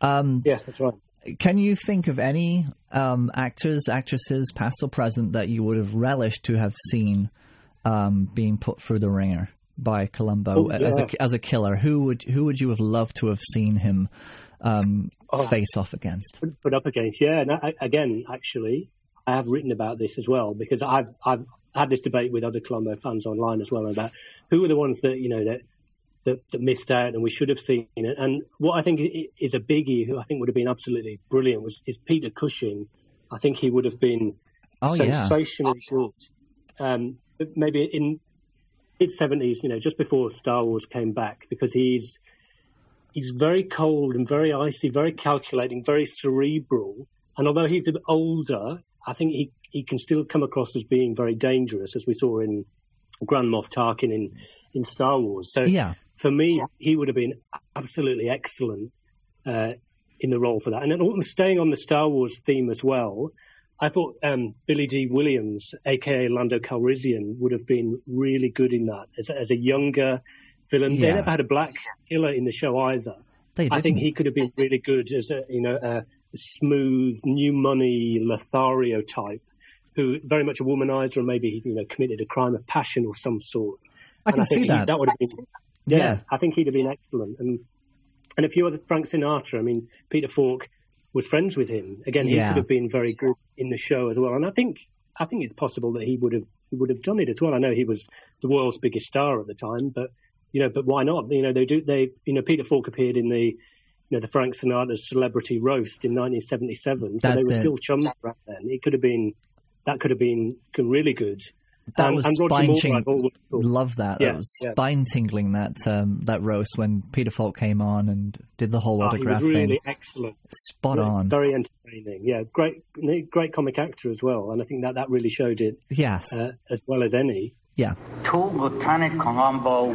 Um, Yes, that's right. can you think of any um, actors, actresses, past or present, that you would have relished to have seen um, being put through the ringer by Columbo Oh, as a as a killer? Who would who would you have loved to have seen him um, Oh. face off against? put, put up against. Yeah, and I, again, actually, I have written about this as well because I've I've had this debate with other Columbo fans online as well about who are the ones that you know that that, that missed out and we should have seen it. And what I think is a biggie, who I think would have been absolutely brilliant, was is Peter Cushing. I think he would have been Oh yeah, good. Um, maybe in mid seventies, you know, just before Star Wars came back, because he's he's very cold and very icy, very calculating, very cerebral. And although he's a bit older, I think he he can still come across as being very dangerous, as we saw in Grand Moff Tarkin in in Star Wars. So yeah. for me, he would have been absolutely excellent uh, in the role for that. And then staying on the Star Wars theme as well, I thought um, Billy Dee Williams, aka Lando Calrissian, would have been really good in that as, a- as a younger villain. They never had a black killer in the show either. I think he could have been really good as a you know a smooth, new money Lothario type, who very much a womanizer, and maybe you know committed a crime of passion or some sort. I can think see he- that. That would have been, yeah, Yeah. I think he'd have been excellent. And and a few other Frank Sinatra. I mean, Peter Falk was friends with him. Again, he Yeah. could have been very good in the show as well. And I think I think it's possible that he would have he would have done it as well. I know he was the world's biggest star at the time, but you know, but why not? You know, they do they you know Peter Falk appeared in the you know the Frank Sinatra Celebrity Roast in 1977, so That's they were it. still chums back then. It could have been that could have been really good. That and, was and spine Moore, ting- I've always thought- Love that. Yeah, that was yeah. spine tingling that um, that roast when Peter Falk came on and did the whole Oh, he was autograph really thing. excellent. Spot Yeah, on. Very entertaining. Yeah, great, great comic actor as well, and I think that that really showed it Yes. uh, as well as any. yeah. To Lieutenant Columbo,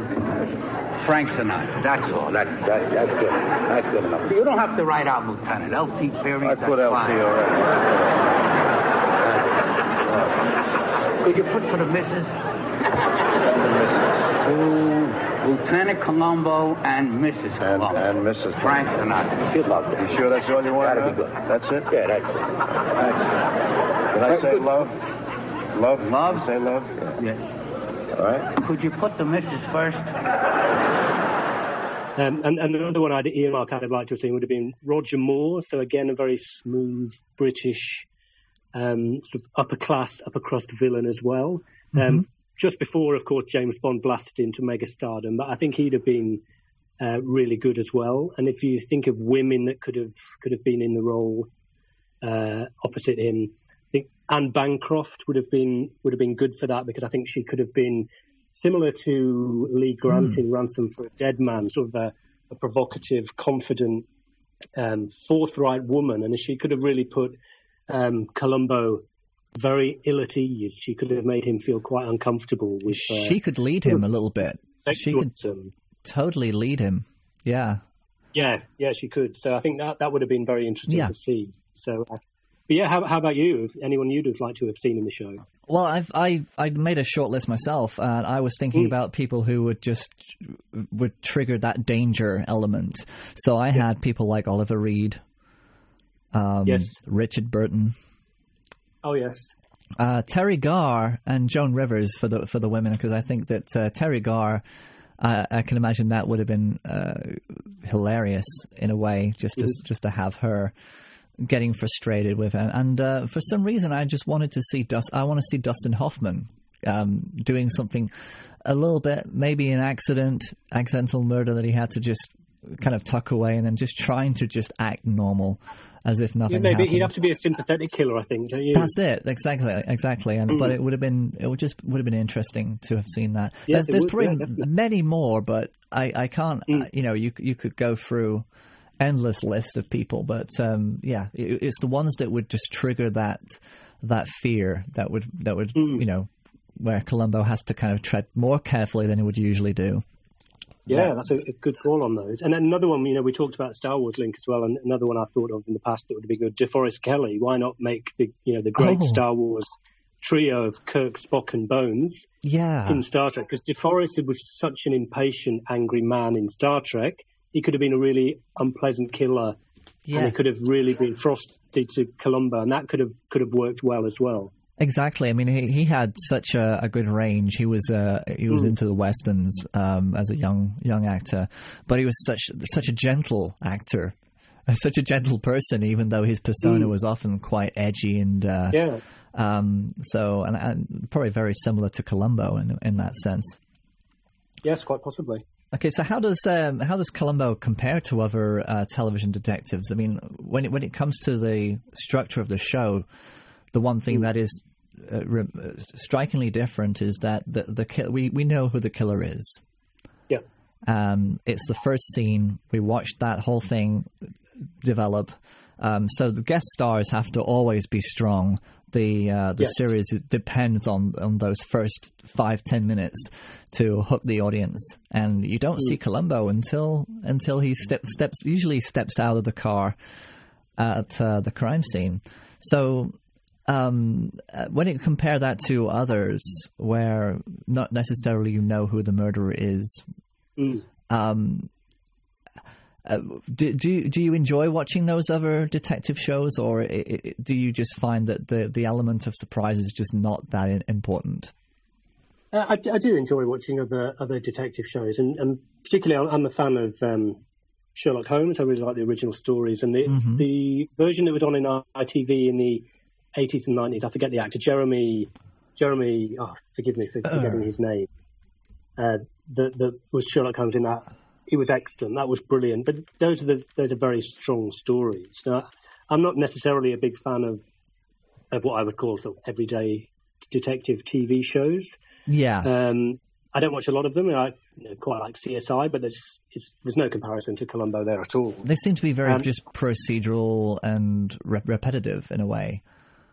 Frank Sinatra. That's all. That, that, that's good. That's good enough. You don't have to write out Botanic. Lieutenant. L.T. Perry. I that's put LT fine. already. Could you put for the missus? To Lieutenant Columbo and Mrs. And, Columbo. and Mrs. Frank Sinatra. She'd love that. You sure that's all you want? That'd be good. That's it? Yeah, that's it. Did I say love? Love? Love? Did I say love? Yeah. Yeah. All right. Could you put the missus first? Um, and, and another one I'd earmark I'd have liked to have seen would have been Roger Moore. So again, a very smooth British, um, sort of upper class, upper crust villain as well. Um, just before, of course, James Bond blasted into megastardom, but I think he'd have been uh, really good as well. And if you think of women that could have could have been in the role uh, opposite him, I think Anne Bancroft would have been would have been good for that because I think she could have been similar to Lee Grant in Ransom for a Dead Man, sort of a, a provocative, confident, um, forthright woman, and she could have really put um, Columbo very ill at ease. She could have made him feel quite uncomfortable with. Uh, she could lead him a little bit. She could totally lead him. Yeah. Yeah, yeah, she could. So I think that that would have been very interesting Yeah. to see. So, uh, but yeah, how, how about you? If anyone you'd have liked to have seen in the show? Well, I've I I made a short list myself, and I was thinking Mm. about people who would just would trigger that danger element. So I had people like Oliver Reed, um, Yes. Richard Burton, Oh yes, uh, Teri Garr, and Joan Rivers for the for the women, because I think that uh, Teri Garr. Uh, I can imagine that would have been uh, hilarious in a way, just to, just to have her getting frustrated with it. And uh, for some reason, I just wanted to see Dust. I want to see Dustin Hoffman um, doing something a little bit, maybe an accident, accidental murder that he had to just kind of tuck away, and then just trying to just act normal, as if yeah, nothing maybe happened. he'd have to be a sympathetic killer, I think, don't you? That's it, exactly, exactly. And Mm. but it would have been, it would just would have been interesting to have seen that. Yes, there's there's probably yeah, many more, but I I can't. Mm. you know, you you could go through endless list of people, but um, yeah, it, it's the ones that would just trigger that that fear that would that would Mm. you know where Columbo has to kind of tread more carefully than he would usually do. Yeah, that's a, a good call on those. And then another one, you know, we talked about Star Wars link as well, and another one I've thought of in the past that would be good. DeForest Kelley. Why not make the you know the great Oh. Star Wars trio of Kirk, Spock, and Bones Yeah, in Star Trek? Because DeForest was such an impatient, angry man in Star Trek. He could have been a really unpleasant killer, and he could have really been frosty to Columbo, and that could have could have worked well as well. Exactly. I mean, he he had such a, a good range. He was uh, he was Mm. into the westerns um, as a young young actor, but he was such such a gentle actor, such a gentle person. Even though his persona Mm. was often quite edgy and uh, Yeah. um, so and, and probably very similar to Columbo in in that sense. Yes, quite possibly. Okay, so how does um, how does Columbo compare to other uh, television detectives? I mean, when it, when it comes to the structure of the show, the one thing that is uh, re- uh, strikingly different is that the the ki- we we know who the killer is. Yeah. Um, it's the first scene. We watched that whole thing develop, Um, so the guest stars have to always be strong. The uh, the Yes. series depends on, on those first five ten minutes to hook the audience, and you don't Mm. see Columbo until until he step, steps usually steps out of the car at uh, the crime scene. So um, uh, when you compare that to others, where not necessarily you know who the murderer is, Mm. um, uh, do, do you- do you enjoy watching those other detective shows, or i i do you just find that the the element of surprise is just not that important? Uh, I, I do enjoy watching other other detective shows, and, and particularly I'm- a fan of um, Sherlock Holmes. I really like the original stories, and the Mhm. the version that was on in ITV in the 80s and 90s. I forget the actor, Jeremy. Jeremy, oh, forgive me for forgetting his name. Uh, that that was Sherlock Holmes in that. He was excellent. That was brilliant. But those are the those are very strong stories. Now, I'm not necessarily a big fan of of what I would call sort of everyday detective TV shows. Yeah, Um, I don't watch a lot of them. I you know, quite like CSI, but there's it's, there's no comparison to Columbo there at all. they seem to be very um, just procedural and re- repetitive in a way.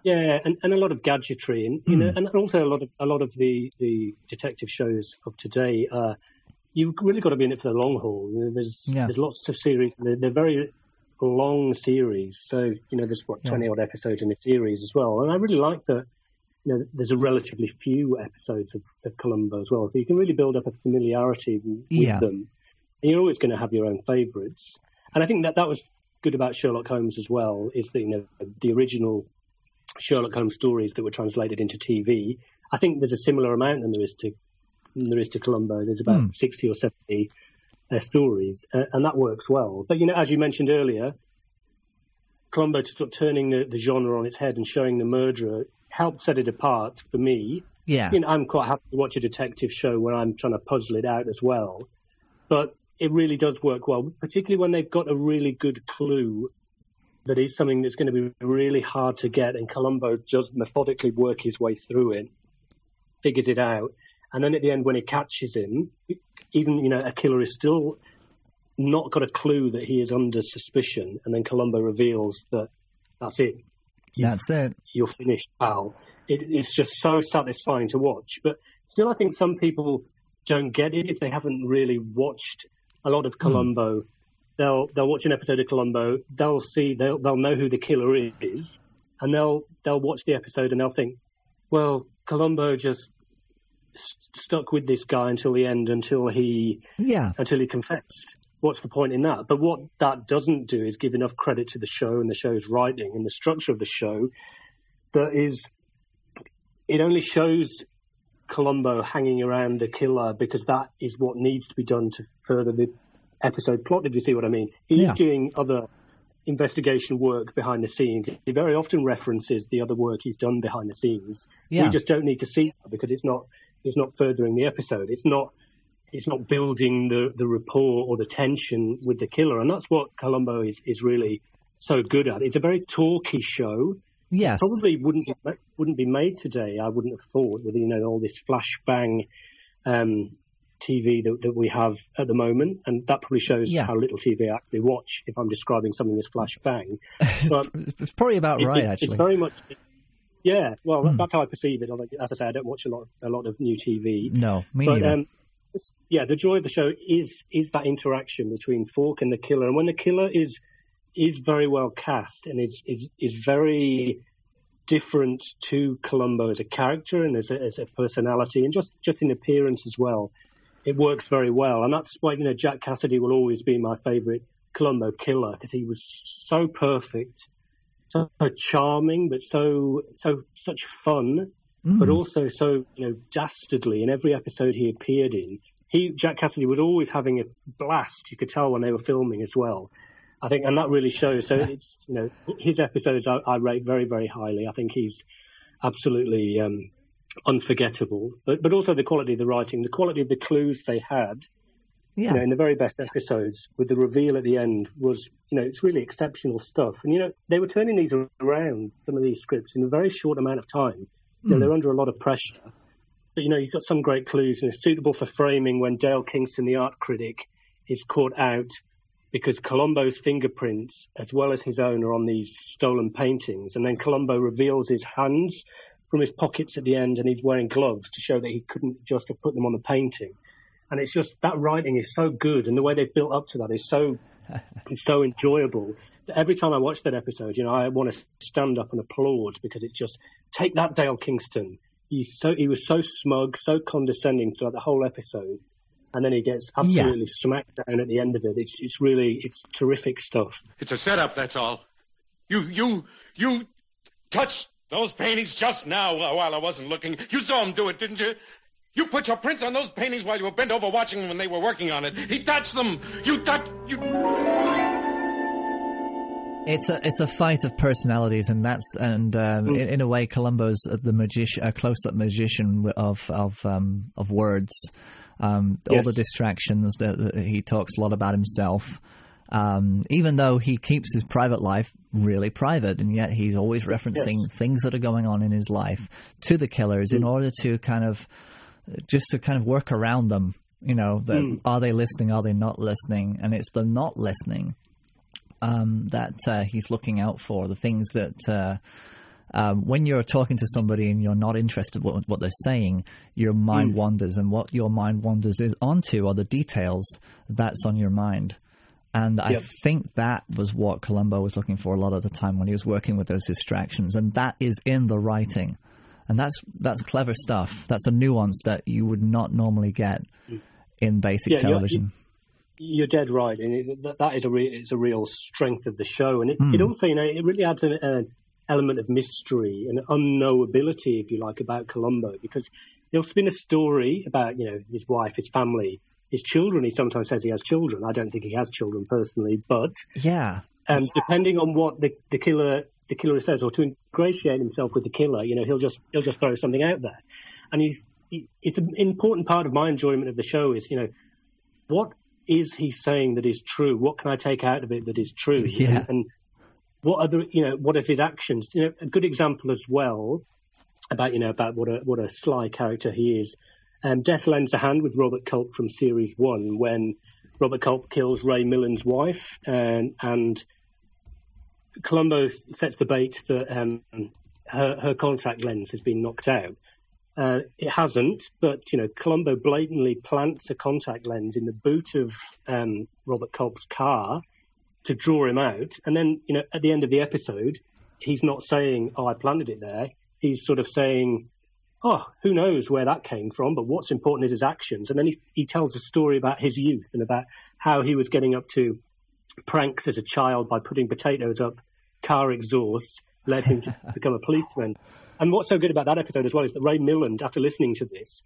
Yeah, and, and a lot of gadgetry, and you know, and also a lot of a lot of the, the detective shows of today. Uh, you've really got to be in it for the long haul. You know, there's Yeah. there's lots of series. They're, they're very long series, so you know there's what Yeah. twenty odd episodes in the series as well. And I really like that. You know, there's a relatively few episodes of, of Columbo as well, so you can really build up a familiarity with Yeah. them. And you're always going to have your own favourites. And I think that that was good about Sherlock Holmes as well. Is that you know the original Sherlock Holmes stories that were translated into TV. I think there's a similar amount than there is to than there is to Columbo. There's about Hmm. 60 or 70 uh, stories, uh, and that works well. But you know, as you mentioned earlier, Columbo sort of turning the, the genre on its head and showing the murderer helped set it apart for me. Yeah, You know, I'm quite happy to watch a detective show where I'm trying to puzzle it out as well. But it really does work well, particularly when they've got a really good clue that is something that's going to be really hard to get, and Columbo does methodically work his way through it, figures it out, and then at the end when he catches him, even you know a killer is still not got a clue that he is under suspicion, and then Columbo reveals that that's it, that's it. you're finished, pal. It, it's just so satisfying to watch. But still, I think some people don't get it if they haven't really watched a lot of hmm. Columbo. They'll they'll watch an episode of Columbo. They'll see they'll they'll know who the killer is, and they'll they'll watch the episode and they'll think, well, Columbo just st- stuck with this guy until the end, until he Yeah, until he confessed. What's the point in that? But what that doesn't do is give enough credit to the show and the show's writing and the structure of the show that is, it only shows Columbo hanging around the killer because that is what needs to be done to further the episode plot, if you see what I mean. He's Yeah. doing other investigation work behind the scenes. He very often references the other work he's done behind the scenes. Yeah. We just don't need to see that because it's not it's not furthering the episode. It's not it's not building the, the rapport or the tension with the killer. And that's what Columbo is, is really so good at. It's a very talky show. yes, Probably wouldn't be, wouldn't be made today. I wouldn't have thought with you know all this flashbang um, TV that, that we have at the moment, and that probably shows Yeah. how little TV I actually watch if I'm describing something as flashbang. But it's probably about it- right it- actually. It's very much. Yeah, well, Hmm. that's how I perceive it. As I say, I don't watch a lot, a lot of new TV. no, me But neither. um, yeah, the joy of the show is is that interaction between Falk and the killer, and when the killer is is very well cast and is is is very different to Columbo as a character and as a, as a personality, and just just in appearance as well, it works very well. And that's why you know Jack Cassidy will always be my favourite Columbo killer because he was so perfect, so charming, but so so such fun but Mm. also so you know dastardly in every episode he appeared in. He Jack Cassidy was always having a blast. You could tell when they were filming as well. I think, and that really shows. So it's you know his episodes I, I rate very very highly. I think he's absolutely um, unforgettable. But but also the quality of the writing, the quality of the clues they had. yeah, You know, in the very best episodes, with the reveal at the end, was you know it's really exceptional stuff. And you know they were turning these around some of these scripts in a very short amount of time. You know, hmm. they're under a lot of pressure. But you know, you've got some great clues, and it's suitable for framing when Dale Kingston, the art critic, is caught out because Columbo's fingerprints, as well as his own, are on these stolen paintings. And then Columbo reveals his hands from his pockets at the end, and he's wearing gloves to show that he couldn't just have put them on the painting. And it's just that writing is so good, and the way they've built up to that is so it's so enjoyable. that Every time I watch that episode, you know, I want to stand up and applaud because it's just take that, Dale Kingston. He's so he was so smug, so condescending throughout the whole episode, and then he gets absolutely smacked down at the end of it. It's it's really it's terrific stuff. It's a setup, that's all. You, you, you touched those paintings just now while I wasn't looking. You saw him do it, didn't you? You put your prints on those paintings while you were bent over watching them when they were working on it. He touched them. You touched. You. It's a it's a fight of personalities, and that's and um, in, in a way, Columbo's the magician, a close-up magician of of um, of words. Um, All the distractions that he talks a lot about himself. Um, even though he keeps his private life really private, and yet he's always referencing Yes. things that are going on in his life to the killers in order to kind of just to kind of work around them. You know, that are they listening? Are they not listening? And it's the not listening um, that uh, he's looking out for. The things that uh, um, when you're talking to somebody and you're not interested in what, what they're saying, your mind wanders, and what your mind wanders is onto are the details that's on your mind. And I Yep. think that was what Columbo was looking for a lot of the time when he was working with those distractions, and that is in the writing, and that's that's clever stuff. That's a nuance that you would not normally get in basic Yeah, you're- television. You're dead right, and it, that, is a re- it's a real strength of the show, and it, Hmm. it also you know it really adds an, an element of mystery and unknowability, if you like, about Columbo because he'll spin a story about you know his wife, his family, his children. He sometimes says he has children. I don't think he has children personally, but yeah, um, depending on what the, the killer the killer says, or to ingratiate himself with the killer, you know, he'll just he'll just throw something out there, and he's he, it's an important part of my enjoyment of the show is you know what is he saying that is true? What can I take out of it that is true? Yeah. And, and what other you know what of his actions? You know, a good example as well about you know about what a what a sly character he is. Um, Death lends a hand with Robert Culp from series one when Robert Culp kills Ray Milland's wife, and and Columbo sets the bait that um, her her contact lens has been knocked out. Uh, it hasn't, but you know, Columbo blatantly plants a contact lens in the boot of um, Robert Culp's car to draw him out, and then you know, at the end of the episode, he's not saying, "Oh, I planted it there." He's sort of saying, "Oh, who knows where that came from?" But what's important is his actions, and then he he tells a story about his youth and about how he was getting up to pranks as a child by putting potatoes up car exhausts, led him to become a policeman. And what's so good about that episode as well is that Ray Milland, after listening to this,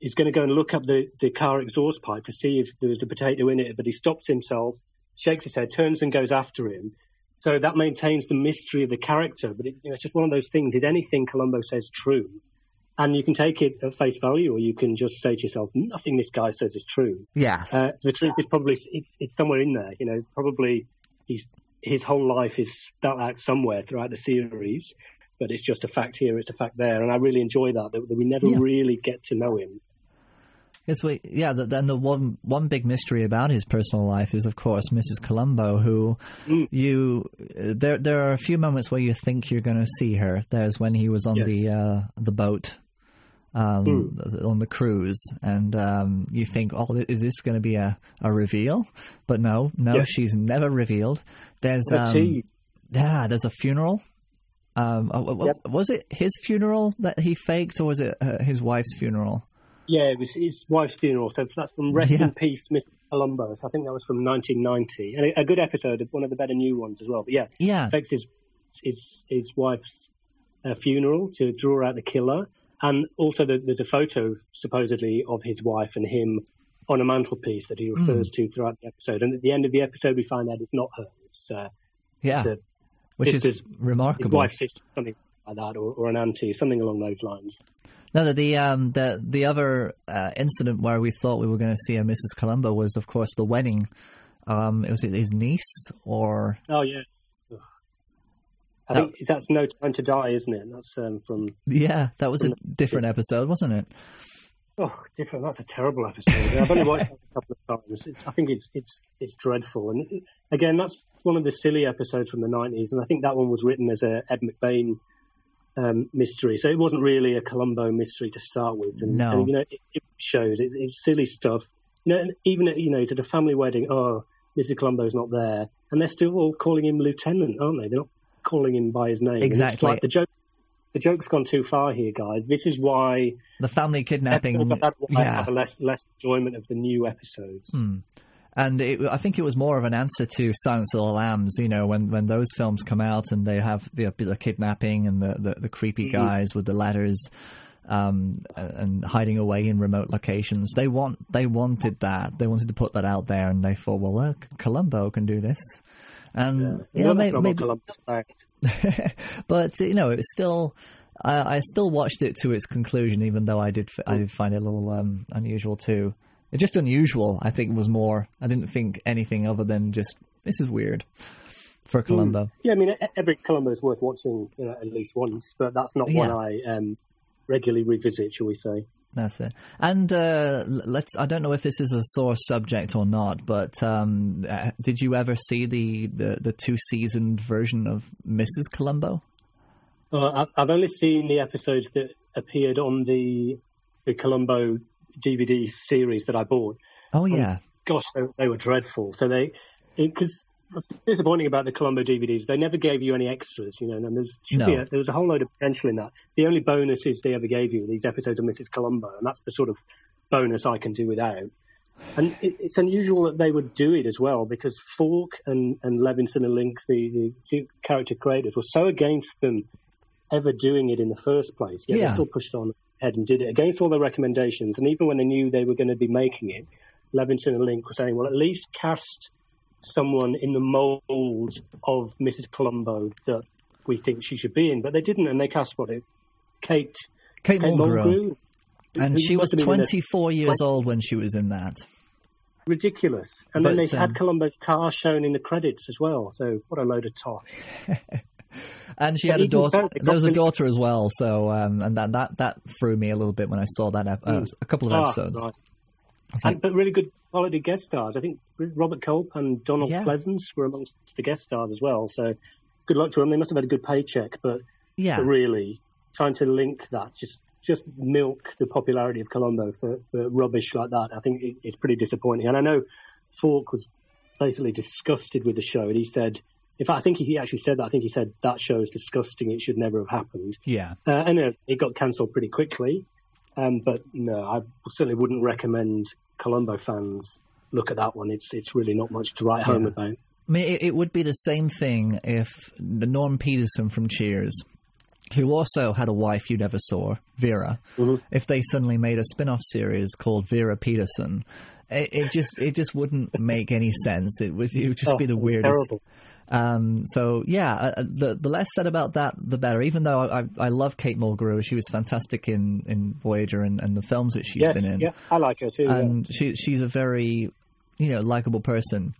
is going to go and look up the, the car exhaust pipe to see if there was a potato in it, but he stops himself, shakes his head, turns and goes after him. So that maintains the mystery of the character, but it, you know, it's just one of those things. Is anything Columbo says true? And you can take it at face value, or you can just say to yourself, nothing this guy says is true. Yes. Uh, the truth is probably it's, it's somewhere in there. You know, probably he's his whole life is spelled out somewhere throughout the series, but it's just a fact here, it's a fact there, and I really enjoy that that, that we never Yeah. really get to know him. Yes, we, yeah. the- Then the one one big mystery about his personal life is, of course, Mrs. Columbo, who Mm. you there there are a few moments where you think you're going to see her. There's when he was on Yes. the uh, the boat. Um, Mm. on the cruise, and um, you think, "Oh, is this going to be a, a reveal?" But no, no, Yes. she's never revealed. There's um, yeah, there's a funeral. Um, uh, uh, Yep. Was it his funeral that he faked, or was it uh, his wife's funeral? Yeah, it was his wife's funeral. So that's from Rest Yeah. in Peace, Mr. Columbo. So I think that was from 1990, and a, a good episode, one of the better new ones as well. But yeah, Yeah, affects his his his wife's uh, funeral to draw out the killer, and also the, there's a photo supposedly of his wife and him on a mantelpiece that he refers to throughout the episode. And at the end of the episode, we find out it's not her; it's uh, yeah, the- which is his- his remarkable. wife's sister, something like that, or, or an auntie, something along those lines. No, no, the um, the the other uh, incident where we thought we were going to see a Mrs. Columbo was, of course, the wedding. Um, it was his niece or Oh yeah. I No. think that's No Time to Die, isn't it? That's um, from yeah, that was a different episode, wasn't it? Oh, different. That's a terrible episode. I've only watched it a couple of times. It's, I think it's it's it's dreadful. And again, that's one of the silly episodes from the '90s, and I think that one was written as a Ed McBain um, mystery, so it wasn't really a Columbo mystery to start with. And, No. and, you know, it, it shows it, it's silly stuff. You know, and even at, you know, it's at a family wedding. Oh, Mr. Columbo's not there, and they're still all calling him Lieutenant, aren't they? They're not calling him by his name. Exactly. like the joke. The joke's gone too far here, guys. This is why The family kidnapping. episodes like that I Yeah. have a less less enjoyment of the new episodes. Hmm. And it, I think it was more of an answer to Silence of the Lambs, you know, when, when those films come out and they have the, the kidnapping and the, the, the creepy Mhm. guys with the ladders um, and hiding away in remote locations. They want they wanted that. They wanted to put that out there, and they thought, well, look, Columbo can do this. And You yeah, know, not what maybe, Columbo's but you know, it's still. I, I still watched it to its conclusion, even though I did. I did find it a little um, unusual too. It's just unusual. I think was more. I didn't think anything other than just this is weird for Columbo. Mm. Yeah, I mean, every Columbo is worth watching you know, at least once, but that's not one I um, regularly revisit, shall we say? That's it. And uh, let's. I don't know if this is a sore subject or not, but um, uh, did you ever see the the, the two seasoned version of Mrs. Columbo? Uh, I've- I've only seen the episodes that appeared on the the Columbo DVD series that I bought. Oh yeah. Gosh, they, they were dreadful. So they, because disappointing about the Columbo DVDs, they never gave you any extras, you know, and there's No. a, there was a whole load of potential in that. The only bonuses they ever gave you were these episodes of Mrs. Columbo, and that's the sort of bonus I can do without. And it, it's unusual that they would do it as well, because Falk and, and Levinson and Link, the, the character creators, were so against them ever doing it in the first place. Yet Yeah. they still pushed on ahead and did it against all their recommendations. And even when they knew they were going to be making it, Levinson and Link were saying, well, at least cast someone in the mold of Mrs. Columbo that we think she should be in. But they didn't, and they cast what it, Kate, Kate Mulgrew. And she was must have been in a- 24 years old when she was in that. ridiculous. And then they um, had Columbo's car shown in the credits as well. So what a load of toss. And she But had a daughter. so, there was a daughter as well. So um, and that, that that threw me a little bit when I saw that ep- uh, a couple of Ah, episodes. right. And, but really good quality guest stars. I think Robert Culp and Donald Yeah. Pleasence were amongst the guest stars as well. So good luck to them. They must have had a good paycheck, but, Yeah. but really trying to link that, just just milk the popularity of Columbo for, for rubbish like that. I think it, it's pretty disappointing. And I know Falk was basically disgusted with the show, and he said. In fact, I think he actually said that. I think he said that show is disgusting. It should never have happened. Yeah. Uh, and uh, it got cancelled pretty quickly. Um, but no, I certainly wouldn't recommend Columbo fans look at that one. It's it's really not much to write home about. I mean, it, it would be the same thing if the Norm Peterson from Cheers, who also had a wife you never saw, Vera, Mm-hmm. if they suddenly made a spin-off series called Vera Peterson, it, it just it just wouldn't make any sense. It would it would just Oh, be the weirdest. terrible. Um, so yeah, uh, uh, the the less said about that, the better. Even though I I, I love Kate Mulgrew, she was fantastic in, in Voyager and, and the films that she's yes, been in yeah, I like her too. yeah. and she she's a very you know likable person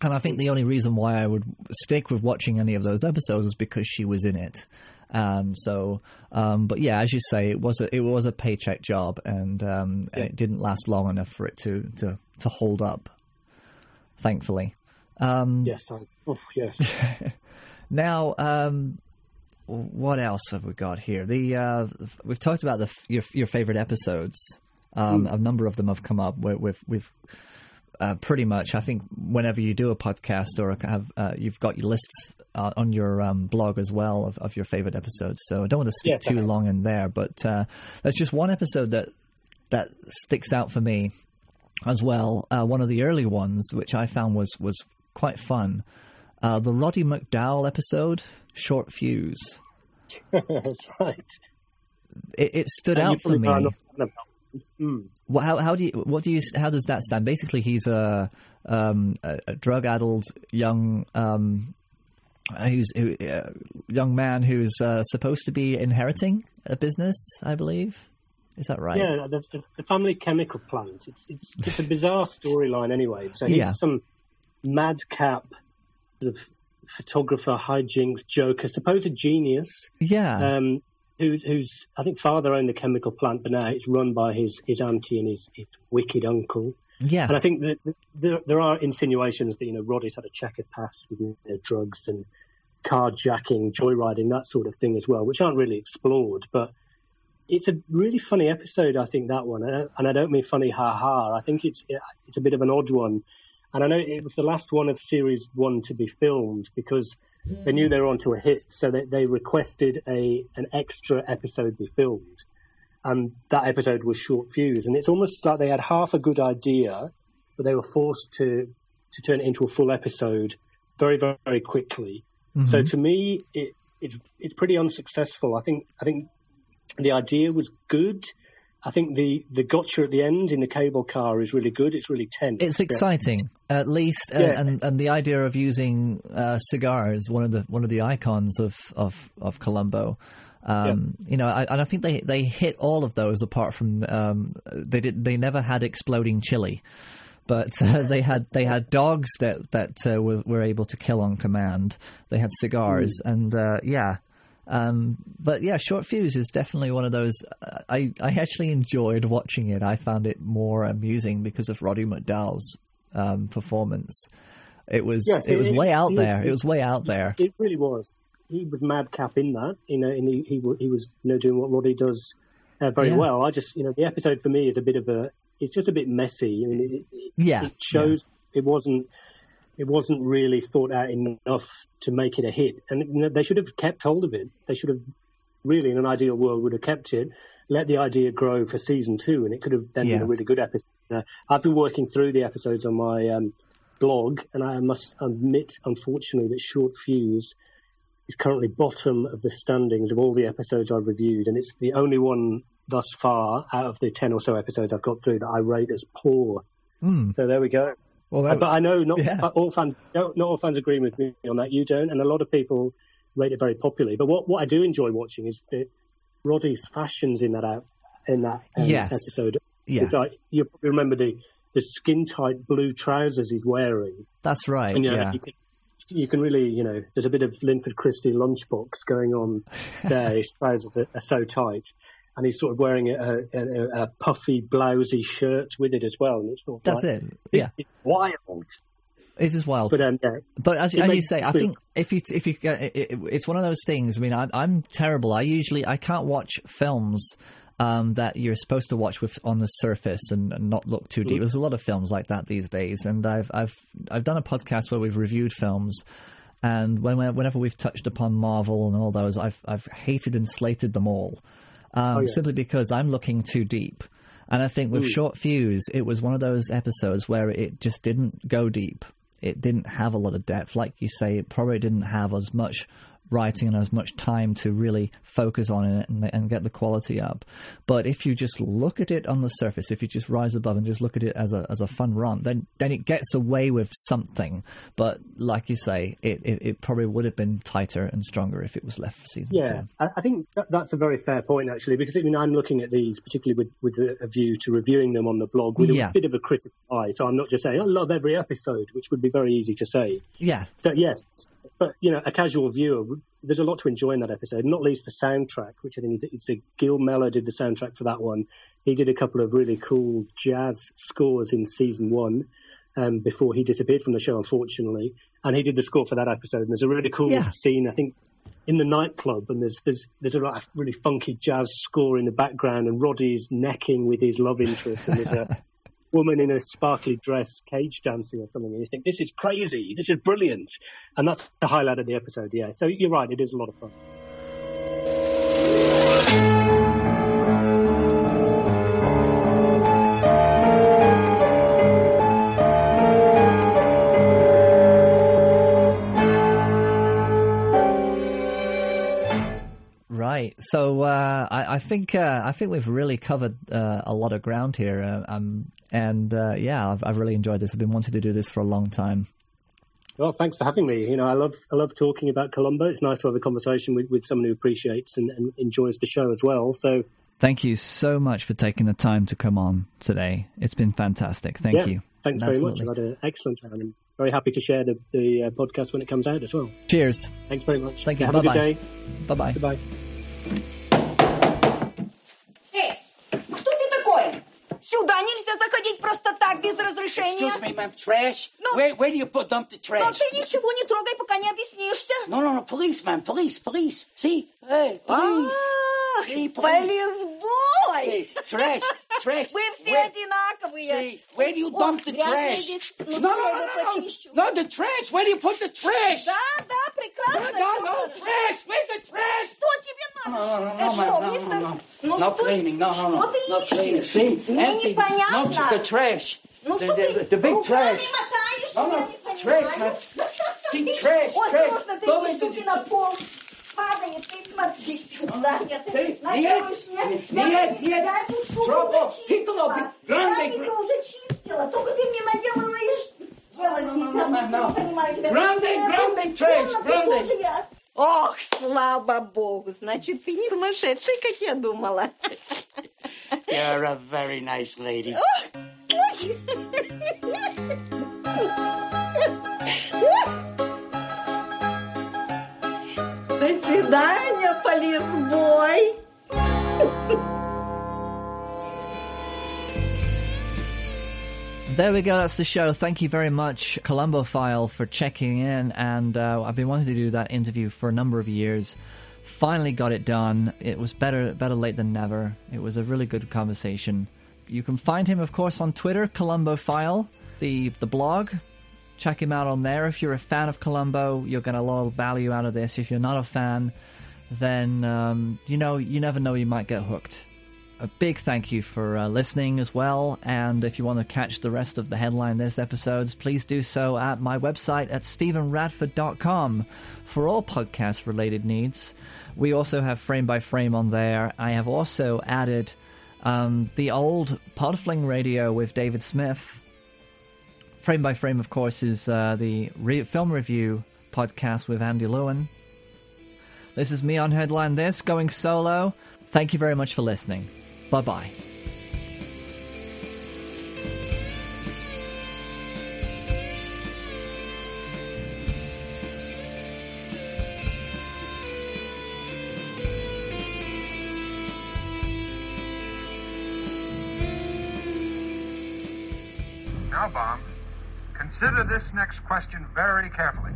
and i think the only reason why i would stick with watching any of those episodes was because she was in it um, so um, but yeah as you say it was a it was a paycheck job and um, Yeah. it didn't last long enough for it to to, to hold up thankfully um, Yes, I, oh, yes. now, um, what else have we got here? The uh, we've talked about the your your favorite episodes. Um, Hmm. A number of them have come up. Where we've we've uh, pretty much. I think whenever you do a podcast or have uh, you've got your lists uh, on your um, blog as well of, of your favorite episodes. So I don't want to stick Yes, too long in there, but uh, there's just one episode that that sticks out for me as well. Uh, one of the early ones, which I found was was quite fun. Uh, the Roddy McDowall episode, Short Fuse. That's right. It, it stood And out for me. probably know nothing about it. Mm. Well, how, how do you what do you how does that stand? Basically, he's a um, a, a drug-addled young um, who's who, uh, young man who's uh, supposed to be inheriting a business, I believe. Is that right? Yeah, the, the family chemical plant. It's it's, it's a bizarre storyline anyway. So he's Yeah. some madcap sort of photographer, hijinks, joker, supposed genius. Yeah. Um, who's, who's I think father owned the chemical plant, but now it's run by his his auntie and his, his wicked uncle. Yes. And I think that that there, there are insinuations that you know Roddy's had a checkered past with you know, drugs and carjacking, joyriding, that sort of thing as well, which aren't really explored. But it's a really funny episode, I think that one, and I- and I don't mean funny ha ha. I think it's it's a bit of an odd one, and I know it was the last one of series one to be filmed because they knew they were onto a hit, so they, they requested a an extra episode be filmed, and that episode was short fuse, and it's almost like they had half a good idea, but they were forced to to turn it into a full episode very very, very quickly. So Mhm. to me, it, it's it's pretty unsuccessful. I think I think the idea was good. I think the the gotcha at the end in the cable car is really good. It's really tense. It's Yeah. exciting, at least, uh, Yeah. and and the idea of using uh, cigars, one of the one of the icons of of of Columbo. Um, You know, I, and I think they, they hit all of those apart from um, they did they never had exploding chili, but uh, they had they had dogs that that uh, were, were able to kill on command. They had cigars, and uh, yeah. Um, but yeah, Short Fuse is definitely one of those. I I actually enjoyed watching it. I found it more amusing because of Roddy McDowall's um, performance. It was Yes, it was it- way out it- there. It was way out there. It really was. He was madcap in that, you know, and he he, he was you know doing what Roddy does uh, very Yeah. well. I just you know the episode for me is a bit of a it's just a bit messy. I mean, it, it, Yeah, it shows it wasn't it wasn't really thought out enough to make it a hit, and they should have kept hold of it. They should have really, in an ideal world, would have kept it, let the idea grow for season two, and it could have then Yeah. been a really good episode. Uh, I've been working through the episodes on my um, blog, and I must admit, unfortunately, that Short Fuse is currently bottom of the standings of all the episodes I've reviewed, and it's the only one thus far out of the ten or so episodes I've got through that I rate as poor. Mm. So there we go. Well, Uh, that- but I know not yeah. all fans, not all fans agree with me on that. You don't, and a lot of people rate it very popularly. But what, what I do enjoy watching is the, Roddy's fashions in that out in that um, Yes. episode. Yeah. Like, you probably remember the the skin tight blue trousers he's wearing, that's right. and you know, yeah. you can you can really you know there's a bit of Linford Christie lunchbox going on there. his trousers are, are so tight. And he's sort of wearing a, a, a puffy, blousy shirt with it as well. And it's sort of That's like, it. Yeah, It's wild. it is wild. But um, yeah, But as, as you say, I think if you if you it, it, it's one of those things. I mean, I, I'm terrible. I usually I can't watch films um, that you're supposed to watch with on the surface and, and not look too deep. There's a lot of films like that these days, and I've I've I've done a podcast where we've reviewed films. And when, whenever we've touched upon Marvel and all those, I've I've hated and slated them all, um, yes. simply because I'm looking too deep. And I think with Short Fuse, it was one of those episodes where it just didn't go deep. It didn't have a lot of depth. Like you say, it probably didn't have as much writing and as much time to really focus on it and, and get the quality up. But if you just look at it on the surface, if you just rise above and just look at it as a as a fun run, then then it gets away with something. But like you say, it, it, it probably would have been tighter and stronger if it was left for season Yeah, two. I, I think that, that's a very fair point actually, because I mean I'm looking at these particularly with with a, a view to reviewing them on the blog with Yeah. a bit of a critical eye. So I'm not just saying oh, I love every episode, which would be very easy to say. Yeah, So yes, but you know, a casual viewer, there's a lot to enjoy in that episode. Not least the soundtrack, which I think is it's a Gil Mellor did the soundtrack for that one. He did a couple of really cool jazz scores in season one. Um, before he disappeared from the show, unfortunately, and he did the score for that episode. And there's a really cool Yeah. scene, I think, in the nightclub, and there's there's there's a lot of really funky jazz score in the background, and Roddy's necking with his love interest, and there's a woman in a sparkly dress cage dancing or something, and you think this is crazy, this is brilliant, and that's the highlight of the episode. Yeah, so you're right, it is a lot of fun. Right. So uh, I, I think uh, I think we've really covered uh, a lot of ground here, uh, um, and uh, yeah, I've, I've really enjoyed this. I've been wanting to do this for a long time. Well, thanks for having me. You know, I love I love talking about Columbo. It's nice to have a conversation with, with someone who appreciates and, and enjoys the show as well. So Thank you so much for taking the time to come on today. It's been fantastic. Thank yeah, you. thanks very much. I've had an excellent time. and very happy to share the, the uh, podcast when it comes out as well. Cheers. Thanks very much. Thank you. Have a good day. Bye-bye. day. Bye bye. Сюда нельзя заходить просто так, без разрешения. Excuse me, ma'am. Trash? No. Where, where do you put, dump the trash? Но ты ничего не трогай, пока не объяснишься. No, no, no. Police, ma'am. Police, police. See? Hey, police. А. police. полисбой! Hey, trash, trash. Вы все Where- одинаковые. See, where do you О, dump the грязные trash? здесь, No, ну, no, я его no, no, почищу. no. No, the trash. Where do you put the trash? Да, да, No, прекрасно. no, no, Пётр. trash. Where's the trash? Что тебе надо? No, no, no, Э, no, что, ma'am, no, мистер? no, no. Ну No что? cleaning. No, no, Что no. ты No cleaning. ищешь? See? Мне Empty. непонятно. No, the trash. Ну The, что the, ты the big руками trash. мотаешь, No, я no, не trash, понимаю. man. See, trash, Ой, trash. осторожно, ты Go не into ступи the- на пол. падает, ты смотри сюда. Нет, нет, нет, нет, нет. Я эту шубу чистила. Я уже чистила. Только ты мне надела на ишь. Делать ну, ну, нельзя, ну, понимаю тебя. Трэш, гранде. Ох, слава богу, значит, ты не сумасшедший, как я думала. You're a very nice lady. Oh, свидания, полисбой! There we go. That's the show. Thank you very much, Columbophile, for checking in. And uh, I've been wanting to do that interview for a number of years. Finally got it done. It was better better late than never. It was a really good conversation. You can find him, of course, on Twitter, Columbophile, the the blog, Check him out on there. If you're a fan of Columbo, you're going to of value out of this. If you're not a fan, then um, you know you never know you might get hooked a big thank you for uh, listening as well. And if you want to catch the rest of the headline this episodes, please do so at my website at stephenradford.com for all podcast related needs. We also have frame by frame on there. I have also added um, the old Podfling radio with David Smith. Frame by frame, of course, is uh, the re- film review podcast with Andy Lewin. This is me on Headline This, going solo. Thank you very much for listening. Bye bye. Consider this next question very carefully.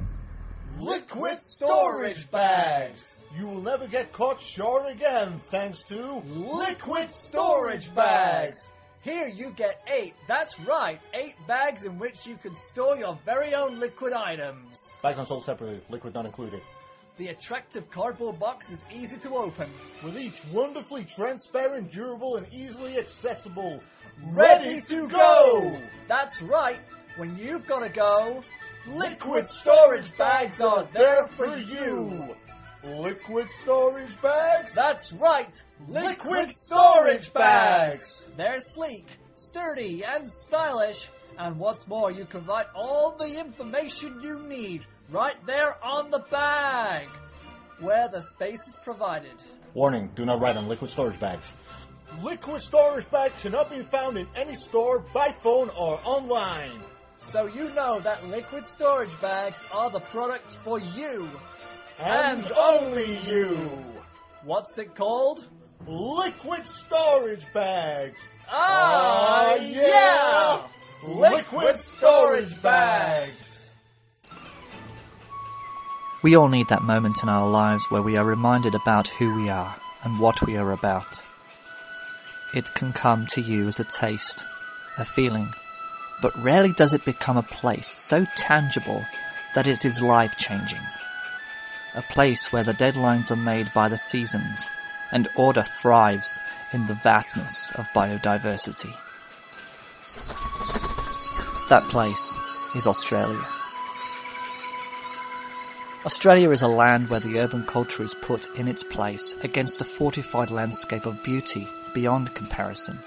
Liquid storage bags. You will never get caught short again thanks to liquid storage bags. Here you get eight. That's right, eight bags in which you can store your very own liquid items. Bag on sold separately, liquid not included. The attractive cardboard box is easy to open. With each wonderfully transparent, durable, and easily accessible. Ready to go! That's right, when you've got to go, Liquid storage bags are there for you. Liquid storage bags? That's right, Liquid storage bags! They're sleek, sturdy, and stylish. And what's more, you can write all the information you need right there on the bag, where the space is provided. Warning, do not write on liquid storage bags. Liquid storage bags cannot be found in any store, by phone, or online. So you know that liquid storage bags are the product for you. And only you. What's it called? Liquid storage bags. Ah, Ah, yeah! Liquid storage bags. We all need that moment in our lives where we are reminded about who we are and what we are about. It can come to you as a taste, a feeling, but rarely does it become a place so tangible that it is life changing. A place where the deadlines are made by the seasons and order thrives in the vastness of biodiversity. That place is Australia. Australia is a land where the urban culture is put in its place against a fortified landscape of beauty beyond comparison.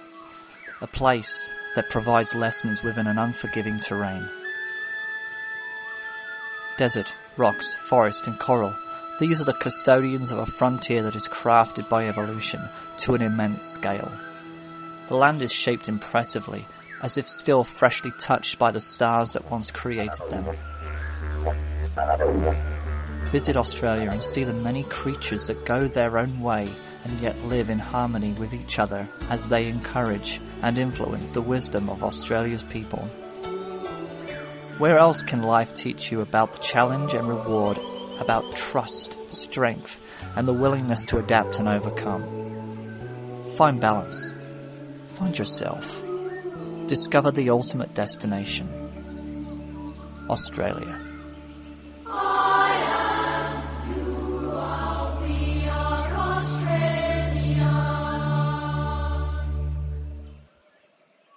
A place that provides lessons within an unforgiving terrain. Desert, rocks, forest, and coral, these are the custodians of a frontier that is crafted by evolution to an immense scale. The land is shaped impressively, as if still freshly touched by the stars that once created them. Visit Australia and see the many creatures that go their own way and yet live in harmony with each other as they encourage and influence the wisdom of Australia's people. Where else can life teach you about the challenge and reward, about trust, strength, and the willingness to adapt and overcome? Find balance. Find yourself. Discover the ultimate destination. Australia.